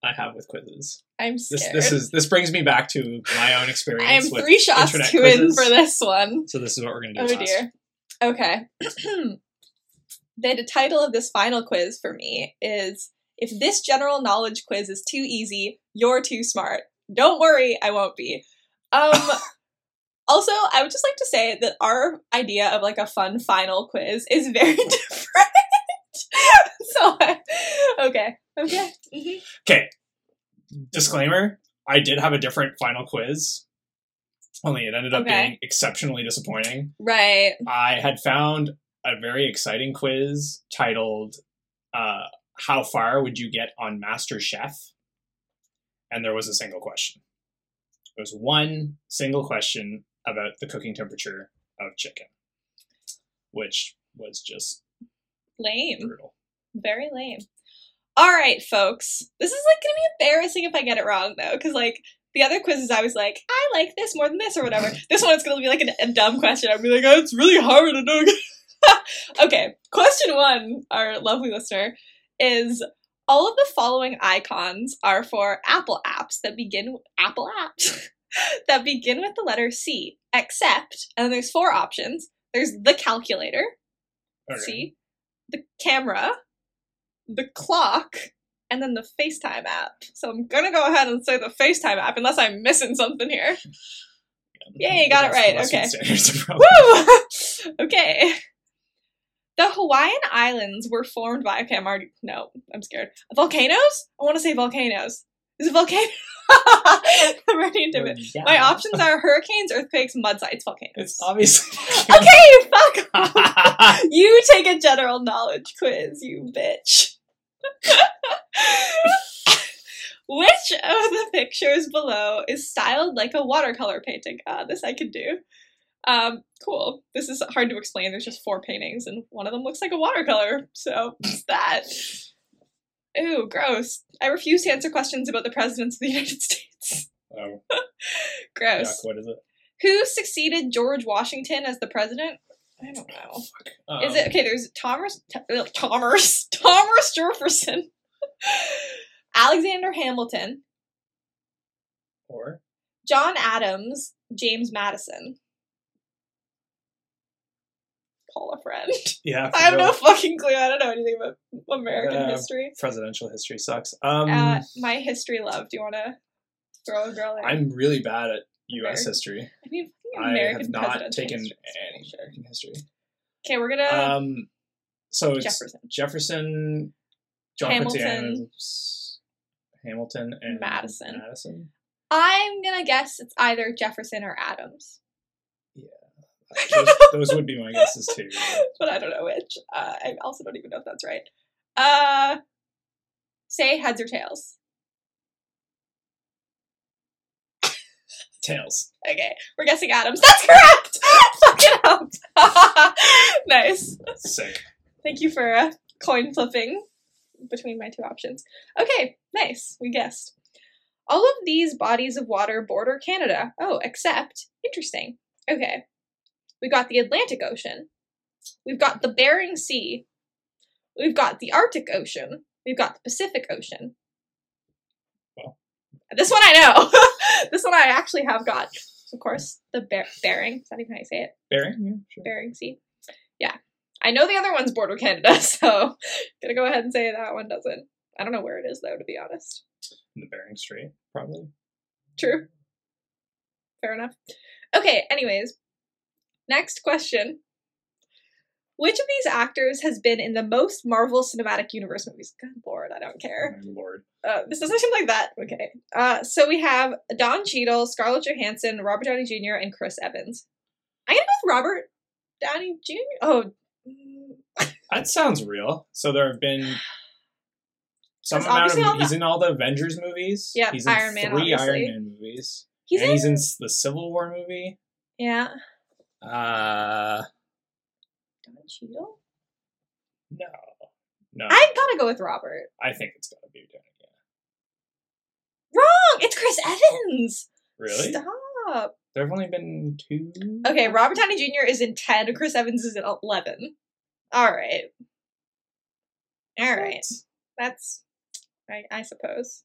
I have with quizzes. I'm This scared. this is this brings me back to my own experience. I am three shots to win quizzes. for this one. So this is what we're going to Oh do. last. dear. Okay. *clears throat* the title of this final quiz for me is If this general knowledge quiz is too easy, you're too smart. Don't worry, I won't be. Um *laughs* also, I would just like to say that our idea of like a fun final quiz is very *laughs* different. *laughs* so I- okay. Okay. Mhm. Disclaimer: I did have a different final quiz. Only it ended up Okay. being exceptionally disappointing. Right. I had found a very exciting quiz titled uh, "How far would you get on Master Chef?" and there was a single question. It was one single question about the cooking temperature of chicken, which was just Lame. brutal. Very lame. All right, folks. This is like gonna be embarrassing if I get it wrong though, because like the other quizzes, I was like, I like this more than this or whatever. *laughs* this one is gonna be like a, a dumb question. I'll be like, oh, it's really hard to know. *laughs* okay, question one, our lovely listener, is all of the following icons are for Apple apps that begin Apple apps *laughs* that begin with the letter C, except, and there's four options. There's the calculator, Okay. See? The camera, the clock, and then the FaceTime app. So I'm gonna go ahead and say the FaceTime app unless I'm missing something here. Yeah, Yay, got it right, okay. standards are probably- Woo! *laughs* okay. The Hawaiian Islands were formed by okay, I'm already no, I'm scared. Volcanoes? I wanna say volcanoes. Is it volcano? *laughs* I'm already into it. Yeah. My options are hurricanes, earthquakes, mudslides, volcanoes. It's obviously *laughs* okay, fuck off. you take a general knowledge quiz, you bitch. *laughs* Which of the pictures below is styled like a watercolor painting? Ah, this I could do. Um, cool. This is hard to explain. There's just four paintings, and one of them looks like a watercolor. So it's that. Ooh, gross. I refuse to answer questions about the presidents of the *laughs* United States. oh, *laughs* Gross. yuck, what is it? Who succeeded George Washington as the president? I don't know. Um, Is it okay? There's Thomas, uh, Thomas, *laughs* Thomas Jefferson, *laughs* Alexander Hamilton, or John Adams, James Madison. Call a friend. *laughs* yeah? I have no fucking clue. I don't know anything about American Uh, history. presidential history sucks. Um, Uh, my history love. Do you want to throw a girl in? I'm really bad at U.S. American- history. I mean, I have not taken any American history. Okay, we're gonna Um, so it's Jefferson. Jefferson, John Hamilton. Adams, Hamilton, and Madison. Madison. I'm gonna guess it's either Jefferson or Adams. Those, *laughs* those would be my guesses too. *laughs* but I don't know which. Uh, I also don't even know if that's right. Uh, say heads or tails. Tails. Okay, we're guessing Adams. That's correct. Fuck it up. nice. Sick. Thank you for uh, coin flipping between my two options. Okay, nice. We guessed. All of these bodies of water border Canada. Oh, except interesting. Okay, we got the Atlantic Ocean. We've got the Bering Sea. We've got the Arctic Ocean. We've got the Pacific Ocean. This one I know. *laughs* this one I actually have got. Of course, the Ber- Bering. Is that even how you say it? Bearing, Yeah, sure. Bering Sea. Yeah. I know the other one's border Canada, *laughs* so gonna go ahead and say that one doesn't. I don't know where it is though, to be honest. In the Bering Strait, probably. True. Fair enough. Okay, anyways. Next question. Which of these actors has been in the most Marvel Cinematic Universe movies? Good lord, I don't care. Oh, lord. Uh, this doesn't seem like that. Okay. Uh, so we have Don Cheadle, Scarlett Johansson, Robert Downey Jr., and Chris Evans. I'm gonna go with Robert Downey Jr. Oh, mm, *laughs* That sounds real. So there have been some amount of. the- He's in all the Avengers movies. Yeah, he's in Iron Man, three obviously. Iron Man movies. he's and in. he's in the Civil War movie. yeah. Uh, Don Cheadle. no, no. I gotta go with Robert. I think it's gotta be Downey. Yeah. Wrong. It's Chris Evans. Really? Stop. There have only been two. Okay, Robert Downey Jr. is in ten. Chris Evans is in eleven. All right. All right. That's. I, I suppose.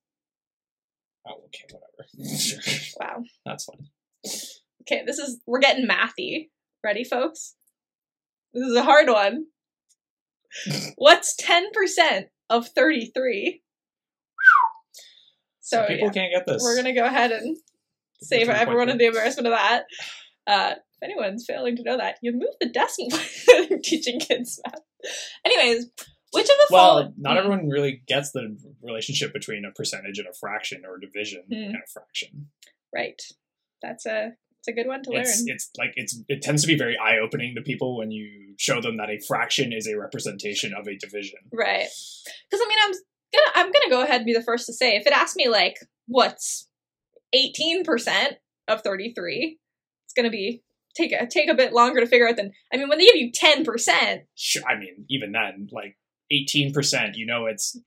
Oh, okay, whatever. Sure. Wow. *laughs* That's fine. Okay, this is we're getting mathy. Ready, folks? This is a hard one. *laughs* What's ten percent of thirty-three? So Some people yeah, can't get this. we're gonna go ahead and save everyone of the embarrassment of that. Uh, if anyone's failing to know that, you move the decimal point *laughs* when teaching kids math. Anyways, which of the Well, following? not Hmm. everyone really gets the relationship between a percentage and a fraction or division Hmm. and a fraction. Right. That's a it's a good one to It's learn. it's like it's it tends to be very eye opening to people when you show them that a fraction is a representation of a division. Right. Because I mean, I'm gonna I'm gonna go ahead and be the first to say if it asked me like what's eighteen percent of thirty three, it's gonna be take a take a bit longer to figure out than I mean when they give you ten percent. Sure, I mean, even then, like eighteen percent, you know, it's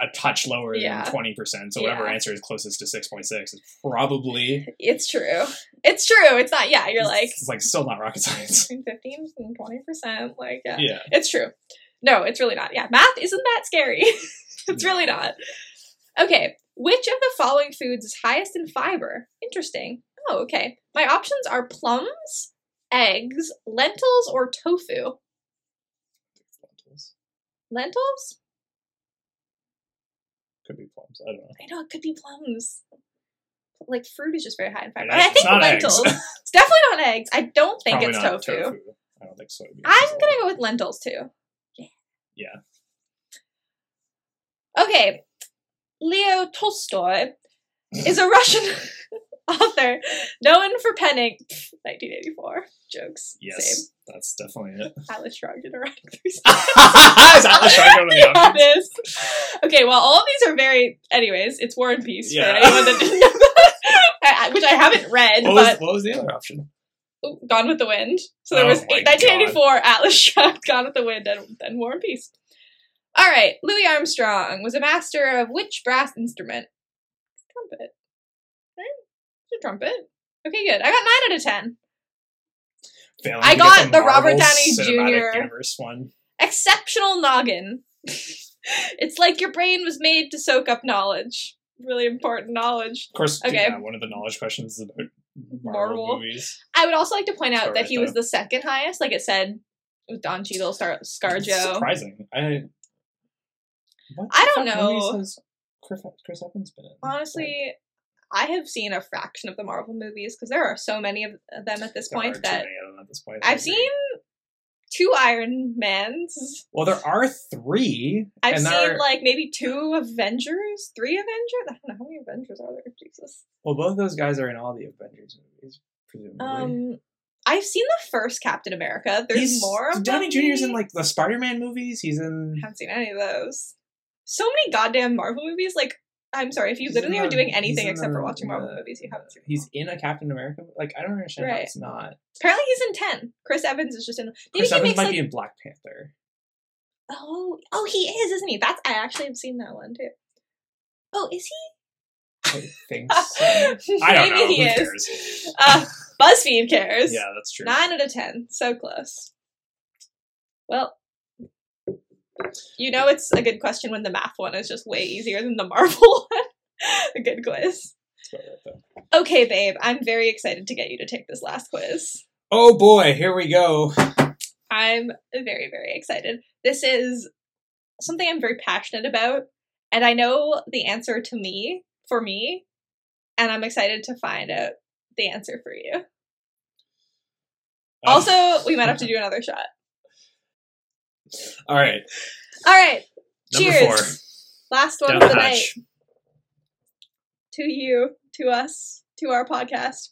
a touch lower Yeah. than twenty percent. So whatever Yeah. answer is closest to six point six is probably It's true. It's true. It's not. Yeah, you're like it's like still not rocket science. *laughs* between fifteen and twenty percent. Like yeah. yeah. it's true. No, it's really not. Yeah, math isn't that scary. *laughs* it's really not. Okay, which of the following foods is highest in fiber? Interesting. Oh, okay. My options are plums, eggs, lentils, or tofu. Lentils? Be plums. I don't know. I know it could be plums. Like fruit is just very high in fiber. And I think lentils. *laughs* it's definitely not eggs. I don't think Probably it's not tofu. I don't think soybeans. I'm gonna go with lentils too. Yeah. Yeah. Okay. Leo Tolstoy is a Russian *laughs* *laughs* author known for penning 1984 jokes. Yes, that's definitely it. Same. Atlas Shrugged and Erotic Threesome. is Atlas Shrugged one of the yeah, options? it is. Okay, well, all of these are very. Anyways, it's War and Peace Yeah. for anyone that didn't know that, which I haven't read, What was, but what was the other option? Gone with the Wind. So there Oh was my 1984, Atlas *laughs* Shrugged, Gone with the Wind, and then War and Peace. All right, Louis Armstrong was a master of which brass instrument? Trumpet. It's a trumpet. Okay, good. I got nine out of ten. Failing I got the Robert Downey Jr. Universe one. Exceptional noggin. *laughs* it's like your brain was made to soak up knowledge. Really important knowledge. Of course, Okay. yeah, one of the knowledge questions is about Marvel, Marvel. movies. I would also like to point out that he was the second highest. Like it said, with Don Cheadle, Star- ScarJo. Surprising. I. I don't know. Chris, Chris Evans been in? Honestly, I have seen a fraction of the Marvel movies because there are so many of them at this There point that many of them at this point. I've seen two Iron Mans. Well, there are three. I've and seen are- like maybe two Avengers, three Avengers. I don't know how many Avengers are there. Jesus. Well, both those guys are in all the Avengers movies, presumably. Um, I've seen the first Captain America. There's He's- more. Of Downey Jr.'s in like the Spider-Man movies. He's in. I haven't seen any of those. So many goddamn Marvel movies. Like, I'm sorry if you He's literally are doing anything except for watching Marvel the- movies. You haven't seen. He's in a Captain America. Like I don't understand how it's not. apparently he's in ten. Chris Evans is just in. Maybe Chris he Evans makes might like be in Black Panther. Oh, oh, he is, isn't he? That's I actually have seen that one too. Oh, is he? I think *laughs* so. I don't Maybe know. he Who is. cares? Uh, BuzzFeed cares. Yeah, that's true. Nine out of ten. So close. Well, you know it's a good question when the math one is just way easier than the *laughs* Marvel one. a good quiz. Okay, babe, I'm very excited to get you to take this last quiz. Oh boy, here we go. I'm very, very excited. This is something I'm very passionate about, and I know the answer to me for me, and I'm excited to find out the answer for you. Also, we might have to do another shot. All right. All right, Number Cheers. four. last one Down of the the night to you, to us, to our podcast.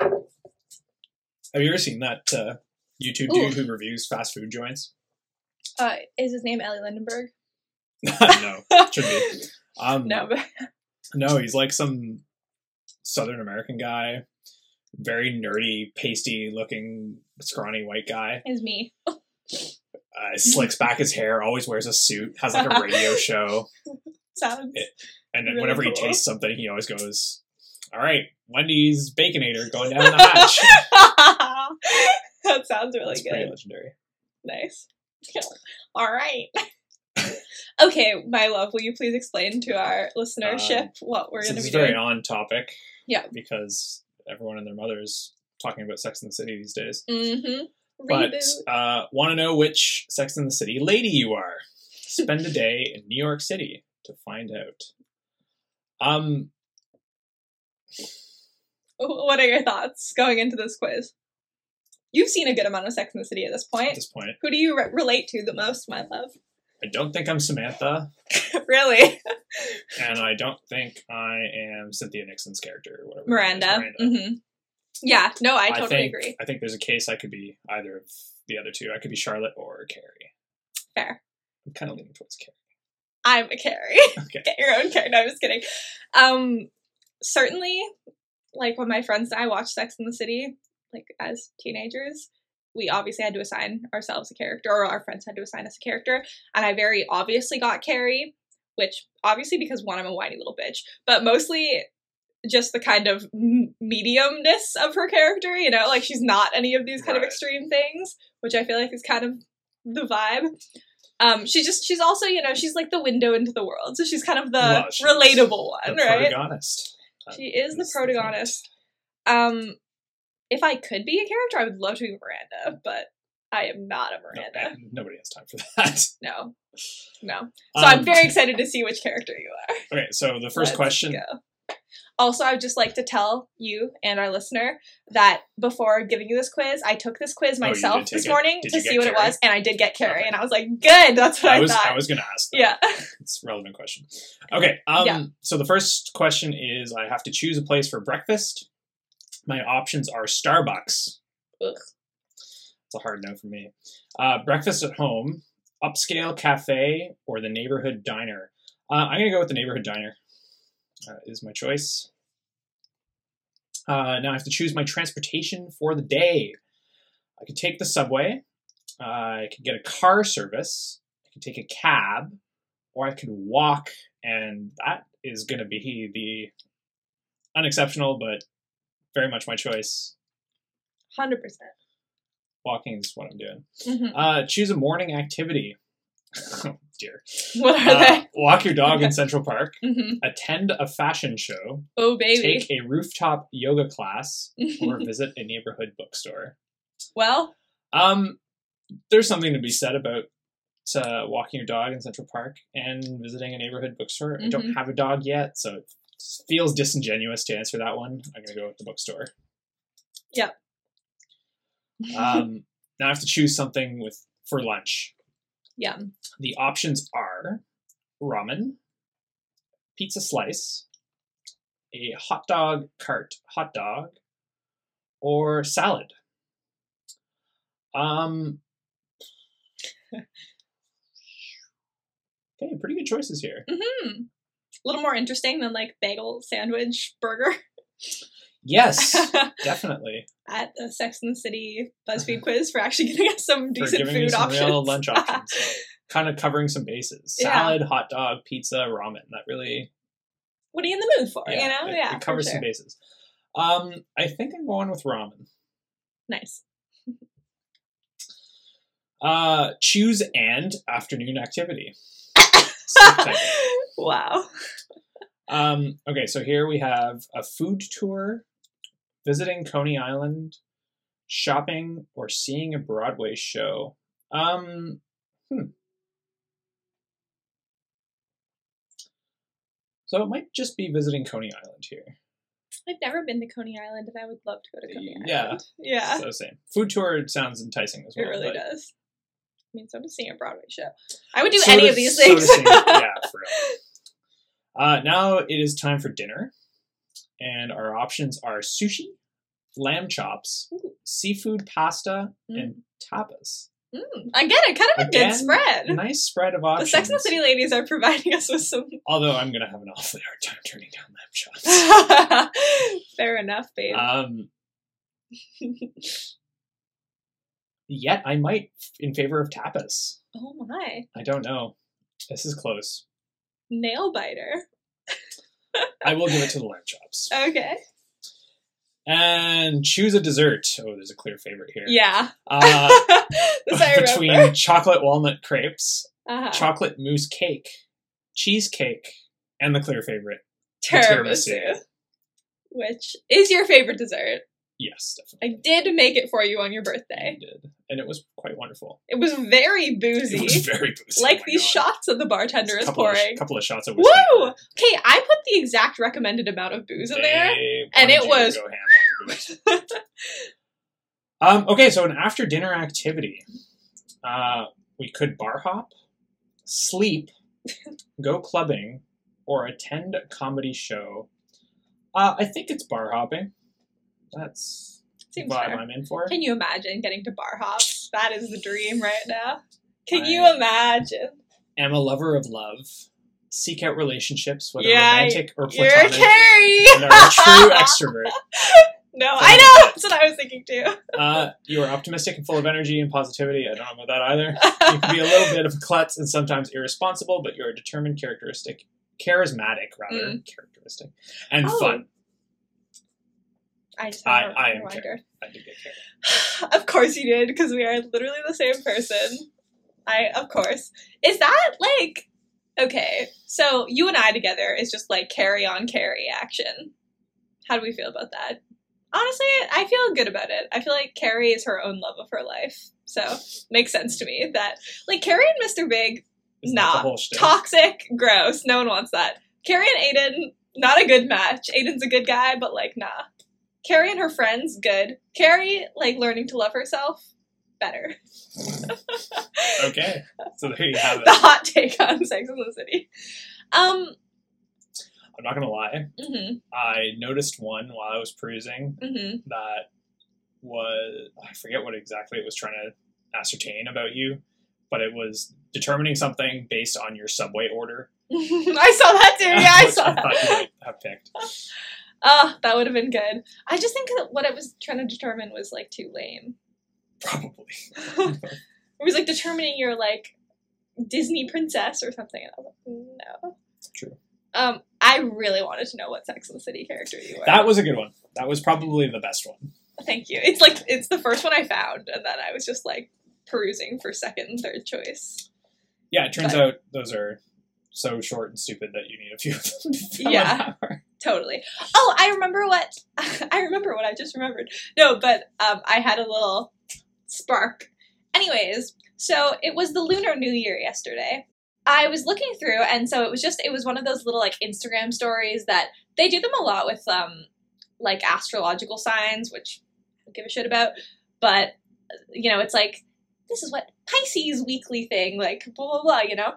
Have you ever seen that uh, YouTube Ooh. dude who reviews fast food joints? Uh, is his name Ellie Lindenberg? *laughs* no, should be. *laughs* Um, No, but no, he's like some Southern American guy, very nerdy, pasty-looking, scrawny white guy. Is me. Uh, slicks back his hair, always wears a suit, has like a radio *laughs* show, Sounds It- and then Really whenever he tastes something, he always goes, "All right, Wendy's Baconator going down the hatch." *laughs* that sounds really That's pretty good. legendary. Nice. *laughs* All right. okay, my love, will you please explain to our listenership what we're This going to is be very doing? on topic. Yeah. Because everyone and their mother is talking about Sex in the City these days. Mm-hmm. But uh, want to know which Sex in the City lady you are? Spend a *laughs* day in New York City to find out. Um, What are your thoughts going into this quiz? You've seen a good amount of Sex in the City at this point. at this point, Who do you re- relate to the most, my love? I don't think I'm Samantha, *laughs* really? and I don't think I am Cynthia Nixon's character, or whatever. is, Miranda. hmm Yeah, no, I totally think, agree. I think there's a case I could be either of the other two. I could be Charlotte or Carrie. Fair. I'm kind of leaning towards Carrie. I'm a Carrie. *laughs* Okay. Get your own Carrie. No, I'm just kidding. Um, certainly, like when my friends and I watched Sex in the City, like as teenagers, we obviously had to assign ourselves a character, or our friends had to assign us a character, and I very obviously got Carrie, which obviously because one, I'm a whiny little bitch, but mostly just the kind of mediumness of her character. You know, like she's not any of these kind of extreme things, which I feel like is kind of the vibe. Um, she just she's also you know she's like the window into the world, so she's kind of the Well, relatable one, The right? protagonist. She is the protagonist. Um, if I could be a character, I would love to be Miranda, but I am not a No, Miranda. *laughs* nobody has time for that. No, no. So I'm Um, very excited to see which character you are. Okay, so the 1st Let's question. go. Also, I would just like to tell you and our listener that before giving you this quiz, I took this quiz Oh, myself take this it? morning Did to see what it was, and I did get Carrie, Okay. and I was like, "Good, that's what I, I was thought." I was gonna ask. That. yeah. It's a relevant question. *laughs* Okay. Um. Yeah. So the first question is: I have to choose a place for breakfast. My options are Starbucks. Ugh. It's a hard no for me. Uh, breakfast at home, upscale cafe, or the neighborhood diner. Uh, I'm gonna go with the neighborhood diner. Uh, is my choice. Uh, now I have to choose my transportation for the day. I could take the subway. I could get a car service. I could take a cab, or I could walk, and that is to be the unexceptional, but very much my choice. Hundred percent. Walking is what I'm doing. Mhm. Uh, choose a morning activity. oh *laughs* dear. What are Uh, walk your dog in *laughs* Central Park. they? hmm Attend a fashion show. Oh baby. Take a rooftop yoga class, *laughs* or visit a neighborhood bookstore. well, Um, there's something to be said about uh, walking your dog in Central Park and visiting a neighborhood bookstore. I don't Mhm. have a dog yet, so it feels disingenuous to answer that one. I'm gonna go with the bookstore. *laughs* Um, now I have to choose something with for lunch. Yum. The options are ramen, pizza slice, a hot dog cart hot dog, or salad. Um. *laughs* Okay, pretty good choices here. hmm A little more interesting than like bagel sandwich burger Yes, *laughs* definitely. at the Sex and the City BuzzFeed *laughs* quiz for actually getting us some decent food some options. real lunch *laughs* options. kind of covering some bases. Yeah. Salad, hot dog, pizza, ramen. That really what are you in the mood for? you know, it, yeah, it covers for some bases. Um, I think I'm going with ramen. Nice. Uh, choose and afternoon activity. Wow. um, okay, so here we have a food tour, visiting Coney Island, shopping, or seeing a Broadway show. Um, hmm. So it might just be visiting Coney Island here. I've never been to Coney Island, and I would love to go to Coney Yeah. Island. Yeah, yeah. So same. Food tour sounds enticing as well. it really does. I mean, so does seeing a Broadway show. I would do so any does- of these so things. yeah, for real. *laughs* Uh, now it is time for dinner, and our options are sushi, lamb chops, Ooh. seafood pasta, Mm. and tapas. Mm, Again, a kind of a Again, good spread. Nice spread of options. The. Sex and the City ladies are providing *laughs* us with some. *laughs* Although I'm gonna have an awfully hard time turning down lamb chops. *laughs* Fair enough, babe. um, yet I might in favor of tapas. oh my, I don't know. This is close. Nail biter. *laughs* I will give it to the lamb chops. Okay. And choose a dessert. Oh, there's a clear favorite here. Yeah. Uh, *laughs* *laughs* between chocolate walnut crepes, uh-huh. chocolate mousse cake, cheesecake, and the clear favorite, the tiramisu, which is your favorite dessert. Yes, definitely. I did make it for you on your I birthday. did, and it was quite wonderful. It was very boozy, It was very boozy. like oh these God. shots that the bartender is pouring. Of, couple of shots of whiskey. Woo! Okay, I put the exact recommended amount of booze in there. And it you was- to go ham on the booze. *laughs* Um, okay, so an after dinner activity. Uh, we could bar hop, sleep, *laughs* go clubbing, or attend a comedy show. Uh, I think it's bar hopping. That's Seems what fair. I'm in for. Can you imagine getting to bar hop? That is the dream right now. Can I- you imagine? I'm a lover of love. Seek out relationships, whether Yeah, romantic or You're platonic. Carrie. and are a true *laughs* extrovert. no, I know. That's what I was thinking too. Uh, you are optimistic and full of energy and positivity. I don't know about that either. You can be a little bit of a *laughs* klutz and sometimes irresponsible, but you're a determined characteristic, charismatic rather, characteristic, and Oh. fun. I just I- I am reminder. I did get. *sighs* Of course you did, because we are literally the same person. I, of course. Is that like, okay, so you and I together is just like Carrie on Carrie action. How do we feel about that? Honestly, I feel good about it. I feel like Carrie is her own love of her life. So, makes sense to me that, like, Carrie and Mr. Big, Isn't Nah. toxic, gross. No one wants that. Carrie and Aiden, not a good match. Aiden's a good guy, but like, nah. Carrie and her friends, good. Carrie, like, learning to love herself, better. *laughs* Okay, so there you have it. the hot take on Sex in the City. Um, I'm not gonna lie. Mm-hmm. I noticed one while I was perusing hmm that was I forget what exactly it was trying to ascertain about you, but it was determining something based on your subway order. *laughs* I saw that too. Yeah, I *laughs* saw I thought you that. might have picked. Oh, that would have been good. I just think that what it was trying to determine was like too lame. Probably. *laughs* It was like determining your like Disney princess or something. And I was like, no. True. Um, I really wanted to know what Sex and the City character you were. That was a good one. That was probably the best one. Thank you. It's like it's the first one I found, and then I was just like perusing for second and third choice. Yeah, it turns But- out those are so short and stupid that you need a few of them. to fill an Yeah. Totally. Oh, I remember what *laughs* I remember what I just remembered. No, but um, I had a little spark. Anyways, so it was the Lunar New Year yesterday. I was looking through, and so it was just it was one of those little like Instagram stories that they do them a lot with um like astrological signs, which I don't give a shit about. But you know, it's like this is what Pisces weekly thing, like blah blah blah, you know.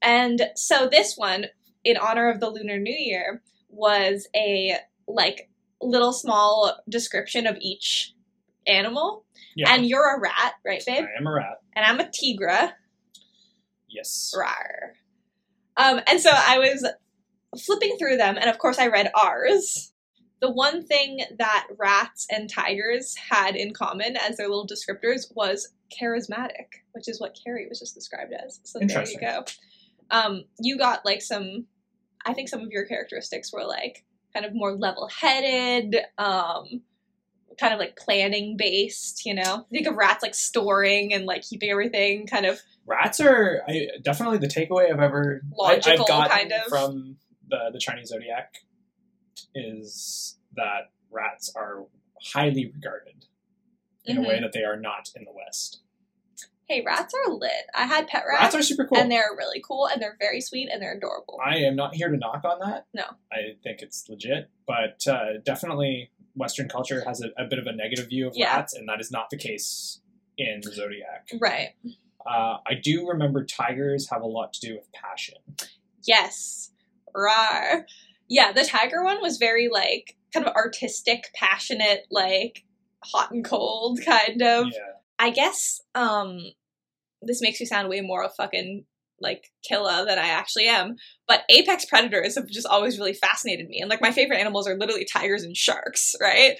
And so this one, in honor of the Lunar New Year, was a like little small description of each animal. Yeah, And you're a rat, right, babe? I am a rat. And I'm a tigra. Yes. Rar. Um, and so I was flipping through them, and of course I read ours. The one thing that rats and tigers had in common as their little descriptors was charismatic, which is what Carrie was just described as. So there you go. Um, you got like some, I think some of your characteristics were like kind of more level headed, um, kind of like planning based, you know? Think of rats like storing and like keeping everything kind of Rats are I, definitely the takeaway I've ever I, Logical, I've gotten kind of. from the the Chinese zodiac is that rats are highly regarded. in a way Mhm. that they are not in the West. Hey, rats are lit. I had pet rats, Rats are super cool. and they're really cool, and they're very sweet, and they're adorable. I am not here to knock on that. No. I think it's legit, but uh, definitely Western culture has a, a bit of a negative view of Yeah. rats, and that is not the case in the Zodiac. Right. Uh, I do remember tigers have a lot to do with passion. Yes. Rar. Yeah, the tiger one was very like kind of artistic, passionate, like hot and cold kind of. Yeah. I guess um this makes me sound way more of fucking like killer than I actually am. But apex predators have just always really fascinated me. And like my favorite animals are literally tigers and sharks, right?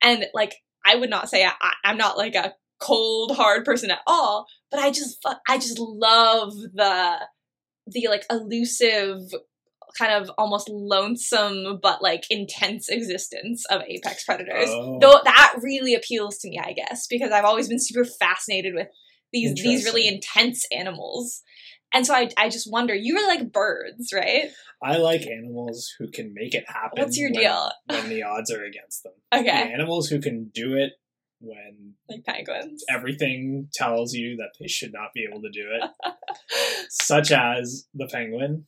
And like I would not say I, I'm not like a cold hard person at all, but I just I just love the the like elusive kind of almost lonesome but like intense existence of apex predators Oh. though that really appeals to me i guess because i've always been super fascinated with these these really intense animals and so I, I just wonder you really like birds right I like animals who can make it happen. What's your when- deal? When the odds are against them. *laughs* okay The animals who can do it when like penguins everything tells you that they should not be able to do it, *laughs* such as the penguin.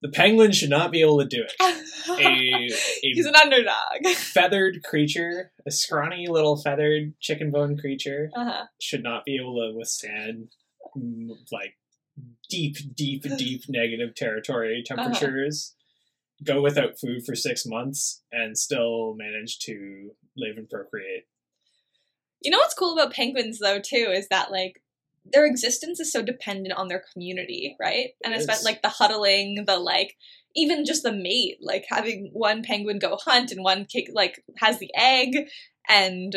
The penguin should not be able to do it. *laughs* A, he's an underdog feathered creature, a scrawny little feathered chicken bone creature, uh-huh. should not be able to withstand mm, like deep, deep, *laughs* deep negative territory temperatures. Go without food for six months and still manage to live and procreate. you know what's cool about penguins though too is that like their existence is so dependent on their community right and It especially is. like the huddling the like even just the mate like having one penguin go hunt and one kick like has the egg and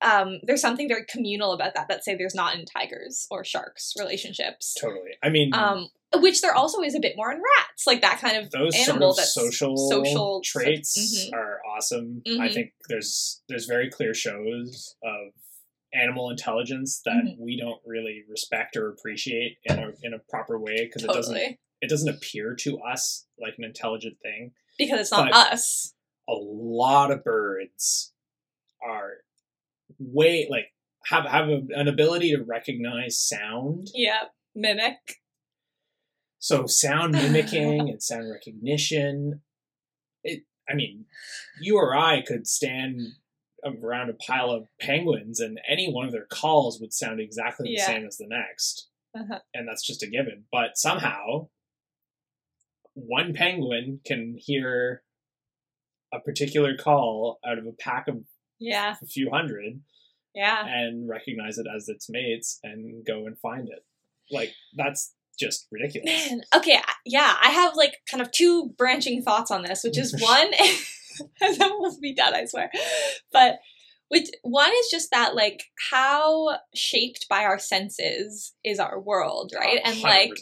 um there's something very communal about that that say there's not in tigers or sharks relationships Totally. I mean, um which there also is a bit more in rats like that kind of those sort animal of that's social social traits Mhm. are awesome. I Mhm. think there's there's very clear shows of animal intelligence that Mhm. we don't really respect or appreciate in a in a proper way because it doesn't it doesn't appear to us like an intelligent thing. because it's not But- us A lot of birds are way like have have a, an ability to recognize sound. yeah mimic So sound *laughs* mimicking and sound recognition. It I mean, you or I could stand around a pile of penguins and any one of their calls would sound exactly the Yeah. same as the next. Uh-huh. And that's just a given. But somehow one penguin can hear a particular call out of a pack of yeah a few hundred yeah and recognize it as its mates and go and find it. Like that's just ridiculous. Man, okay, yeah, I have like kind of two branching thoughts on this, which is *laughs* one, *laughs* then we'll be done, I swear. But which one is just that like how shaped by our senses is our world, right? And like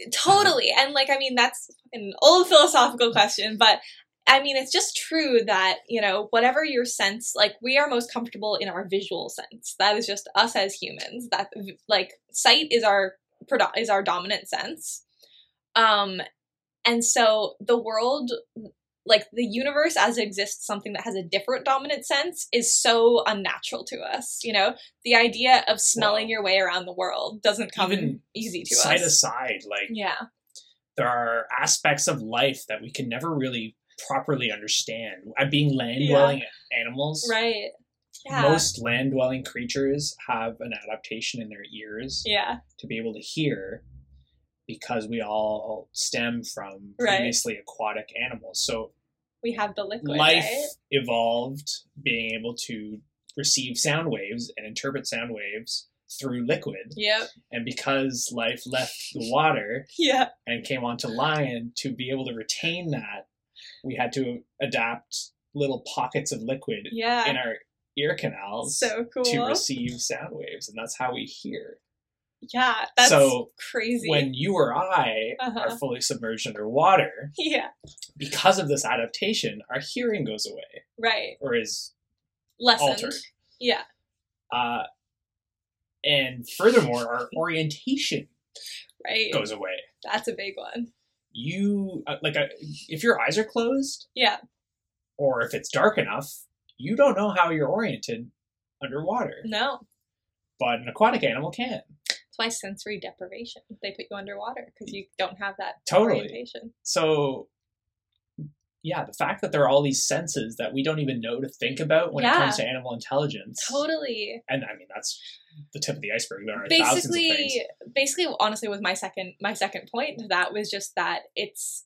100%. totally, and like I mean that's an old philosophical question, but I mean it's just true that you know whatever your sense, like we are most comfortable in our visual sense. That is just us as humans. That like sight is our is our dominant sense. Um, and so the world, like the universe as it exists, something that has a different dominant sense is so unnatural to us. You know, the idea of smelling your way around the world doesn't come Even easy to Side us. Side aside, like yeah, there are aspects of life that we can never really properly understand. Uh, Being land dwelling animals, right. Yeah. most land dwelling creatures have an adaptation in their ears yeah. to be able to hear because we all stem from Right. previously aquatic animals. So We have the liquid. life right? evolved being able to receive sound waves and interpret sound waves through liquid. Yep. And because life left the water *laughs* Yeah. and came onto land to be able to retain that, we had to adapt little pockets of liquid Yeah. in our ear canals so cool. to receive sound waves, and that's how we hear. Yeah. That's So, crazy. When you or I Uh-huh. are fully submerged underwater, yeah. because of this adaptation, our hearing goes away Right. or is Lessened. altered. Yeah. Uh, and furthermore, our orientation Right. goes away. That's a big one. You uh, like uh, if your eyes are closed, Yeah. or if it's dark enough, you don't know how you're oriented underwater, No. but an aquatic animal can. That's why sensory deprivation. They put you underwater because you don't have that Totally. orientation. So, yeah, the fact that there are all these senses that we don't even know to think about when it comes to animal intelligence. Totally. And I mean, that's the tip of the iceberg. There are thousands of things. basically basically honestly was my second my second point to that was just that it's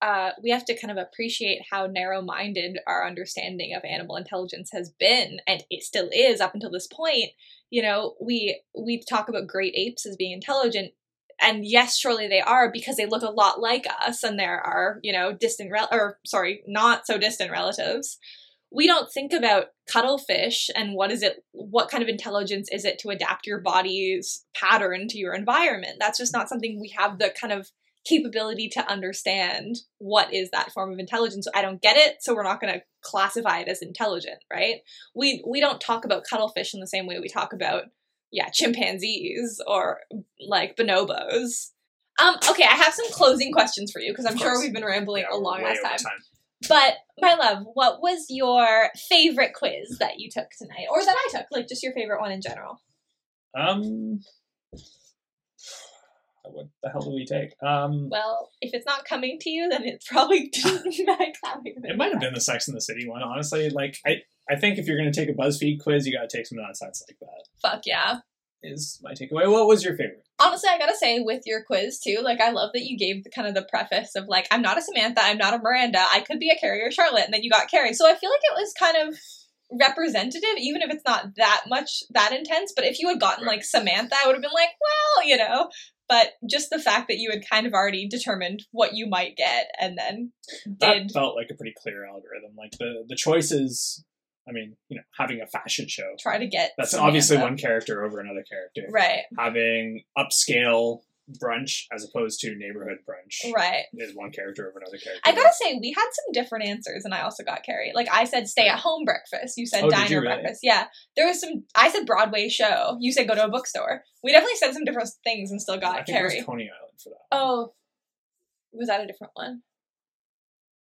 uh, we have to kind of appreciate how narrow-minded our understanding of animal intelligence has been and it still is up until this point. You know we we talk about great apes as being intelligent and yes surely they are because they look a lot like us and there are you know distant rel- or sorry not so distant relatives. We don't think about cuttlefish and what is it what kind of intelligence is it to adapt your body's pattern to your environment. That's just not something we have the kind of capability to understand what is that form of intelligence. I don't get it so we're not going to classify it as intelligent right? We we don't talk about cuttlefish in the same way we talk about yeah chimpanzees or like bonobos. Um okay i have some closing questions for you because i'm sure we've been rambling Yeah, a long ass over time. But my love, what was your favorite quiz that you took tonight, or that I took? Like just your favorite one in general. Um, what the hell do we take? Um, Well, if it's not coming to you, then it's *laughs* probably not *laughs* it might have been the Sex and the City one, honestly. Like, I, I think if you're going to take a BuzzFeed quiz, you got to take some nonsense like that. Fuck yeah. Is my takeaway. What was your favorite? Honestly, I gotta say, with your quiz too, like I love that you gave the kind of the preface of like, I'm not a Samantha, I'm not a Miranda, I could be a Carrie or Charlotte, and then you got Carrie. So I feel like it was kind of representative, even if it's not that much that intense. But if you had gotten Right. like Samantha, I would have been like, well, you know. But just the fact that you had kind of already determined what you might get, and then That did felt like a pretty clear algorithm. Like the the choices. I mean, you know, having a fashion show. try to get That's Samantha. obviously one character over another character. right, Having upscale brunch as opposed to neighborhood brunch right. is one character over another character. I gotta say, we had some different answers, and I also got Carrie. Like I said, stay at home breakfast. You said Oh, diner you really? breakfast. Yeah, there was some. I said Broadway show. You said go to a bookstore. We definitely said some different things and still I got think it Carrie. was Coney Island for that. Oh, was that a different one?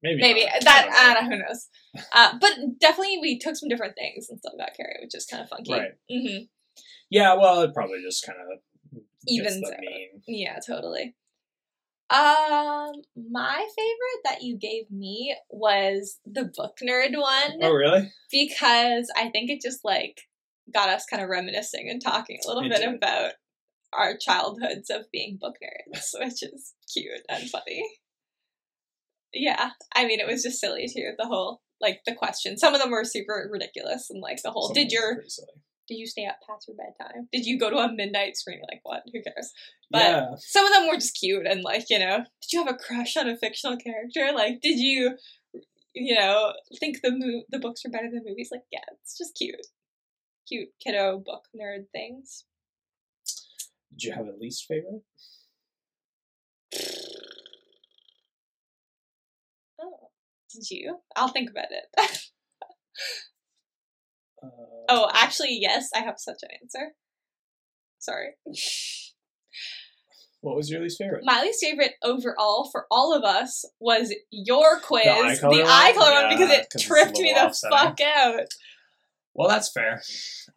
Maybe. Maybe not. that. I don't know. Who knows? Uh, but definitely, we took some different things and still got Carrie, which is kind of funky. Right. hmm Yeah. Well, it probably just kind of Evens out. mean. Yeah, totally. Um, my favorite that you gave me was the book nerd one. Oh, really? because I think it just like got us kind of reminiscing and talking a little It bit did. about our childhoods of being book nerds, which is cute and funny. Yeah, I mean, it was just silly too. The whole like the question. Some of them were super ridiculous, and like the whole. Some did your. Did you stay up past your bedtime? Did you go to a midnight screening? Like what? Who cares? But yeah. some of them were just cute and like you know did you have a crush on a fictional character like did you you know think the mo- the books are better than movies like yeah it's just cute cute kiddo book nerd things Did you have a least favorite? oh did you i'll think about it *laughs* Uh, oh actually yes i have such an answer sorry What was your least favorite? my least favorite overall for all of us was your quiz The eye color the one? eye color one because it tripped me the fuck out well, that's fair.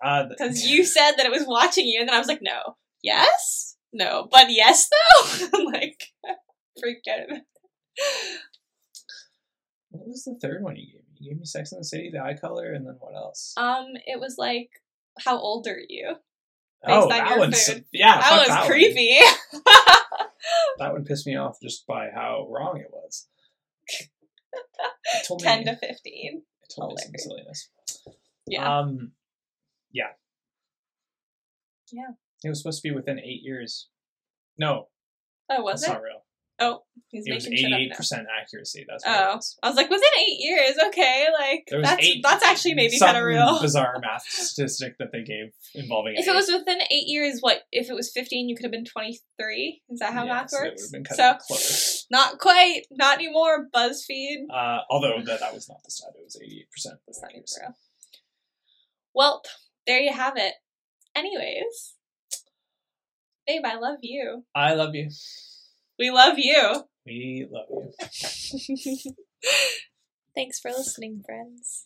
Uh, Because *laughs* you said that it was watching you, and then I was like, no. Yes? No. But yes, though? *laughs* I'm like, *laughs* freaked out. What was the third one you gave me? You gave me Sex and the City, the eye color, and then what else? Um, it was like, how old are you? oh, that one's food. yeah. that was that one. creepy. *laughs* That one pissed me off just by how wrong it was. It *laughs* 10 me, to 15. it told me some silliness. Yeah. Um, yeah. Yeah. It was supposed to be within eight years. No, oh, was that's it? not real. Oh, he's It was making shit up eighty-eight percent accuracy. That's what Oh. was. I was like, within eight years, okay, like that's eight- that's actually maybe kind of real. *laughs* Bizarre math statistic that they gave involving. If eight. it was within eight years, what if it was fifteen? You could have been twenty three. Is that how Yeah, math so it works? would've been kind so of close. *sighs* not quite, not anymore. Buzzfeed. Uh, although that, that was not the stat; it was eighty-eight percent. That's not even real. Well, there you have it. Anyways, babe, I love you. I love you. We love you. We love you. *laughs* *laughs* Thanks for listening, friends.